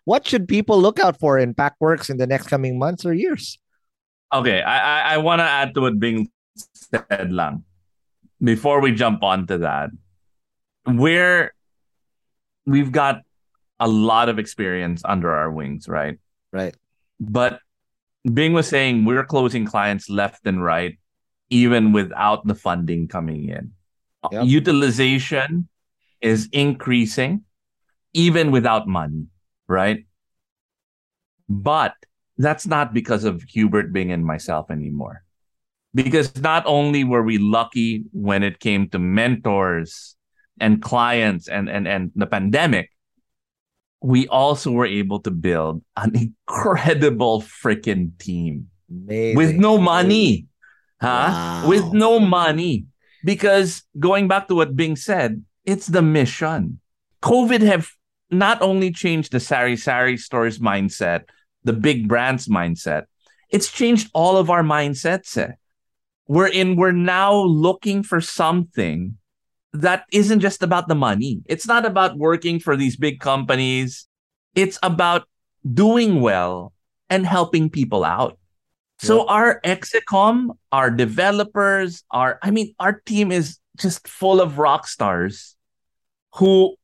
What should people look out for in Packworks in the next coming months or years? Okay, I I, I want to add to what Bing said lang. Before we jump onto that, we're we've got a lot of experience under our wings, right? Right. But Bing was saying we're closing clients left and right, even without the funding coming in. Uh, yep. Utilization is increasing, even without money, right? But that's not because of Hubert Bing and myself anymore. Because not only were we lucky when it came to mentors and clients and, and, and the pandemic, we also were able to build an incredible freaking team Amazing. with no money. Huh? Wow. With no money. Because going back to what Bing said, it's the mission. COVID have not only changed the Sari Sari stores mindset, the big brands mindset, it's changed all of our mindsets. Eh. We're in, we're now looking for something that isn't just about the money. It's not about working for these big companies. It's about doing well and helping people out. So our execom, our developers, our I mean, our team is just full of rock stars who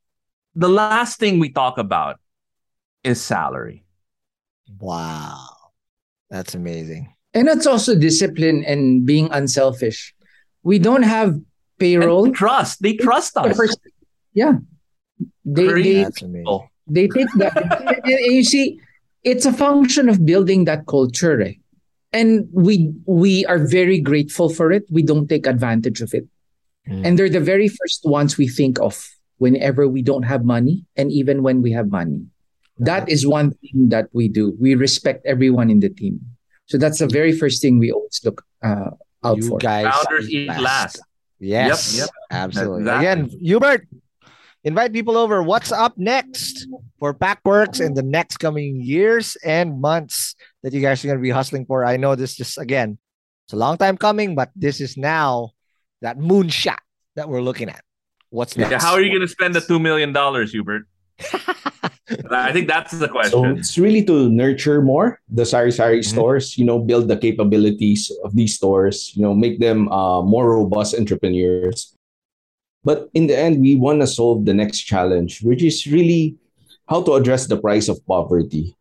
the last thing we talk about is salary. Wow. That's amazing. And it's also discipline and being unselfish. We don't have payroll. And trust. They trust us. Yeah. They, Very they, That's amazing. They take that. and you see, it's a function of building that culture. eh. And we we are very grateful for it. We don't take advantage of it. Mm. And they're the very first ones we think of whenever we don't have money and even when we have money. That is one thing that we do. We respect everyone in the team. So that's the very first thing we always look uh, out you for. guys Founders eat eat last. Yes, Yep, yep. absolutely. Exactly. Again, Hubert, invite people over. What's up next for Packworks in the next coming years and months that you guys are going to be hustling for? I know this just again, it's a long time coming, but this is now that moonshot that we're looking at. What's next? Yeah, how are you going to spend the $2 million, Hubert? I think that's the So question. it's really to nurture more the Sari Sari Mm-hmm. stores, you know, build the capabilities of these stores, you know, make them uh, more robust entrepreneurs. But in the end, we want to solve the next challenge, which is really how to address the price of poverty.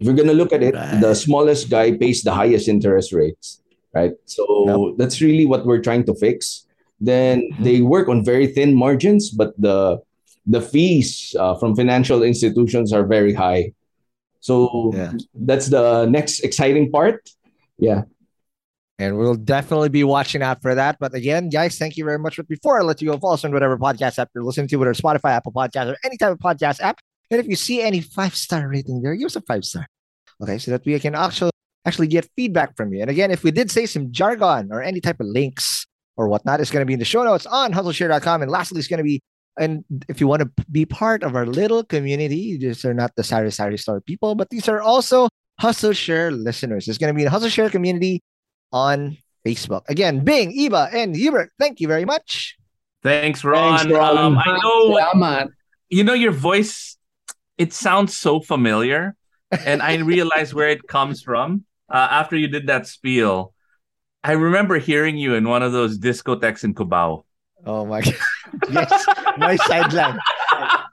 If you're going to look at it, Right. the smallest guy pays the highest interest rates, right? So that's really what we're trying to fix. Then Mm-hmm. they work on very thin margins, but the the fees uh, from financial institutions are very high. So Yeah. that's the next exciting part. Yeah. And we'll definitely be watching out for that. But again, guys, thank you very much. But before I let you go, follow us on whatever podcast app you're listening to, whether Spotify, Apple Podcast, or any type of podcast app. And if you see any five star rating there, give us a five star. Okay, so that we can actually actually get feedback from you. And again, if we did say some jargon or any type of links or whatnot, it's going to be in the show notes on hustleshare.com. And lastly, it's going to be and if you want to be part of our little community, these are not the Sari Sari Store people, but these are also Hustle Share listeners. It's going to be a Hustle Share community on Facebook. Again, Bing, Iba, and Hubert, thank you very much. Thanks, Ron. Thanks, Ron. Um, I know, Salamat. you know, your voice, it sounds so familiar. And I realize where it comes from. Uh, after you did that spiel, I remember hearing you in one of those discotheques in Cubao. Oh my God. Yes, my sideline.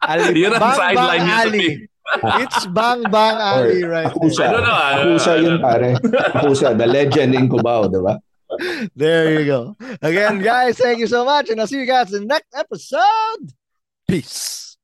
Ali, Yun ang bang, sideline bang, Ali. Eh. It's Bang Bang Ali right Akusa. There. Ano Akusa uh, yun pare. Akusa, the legend in Cubao, di ba? There you go. Again, guys, thank you so much and I'll see you guys in the next episode. Peace.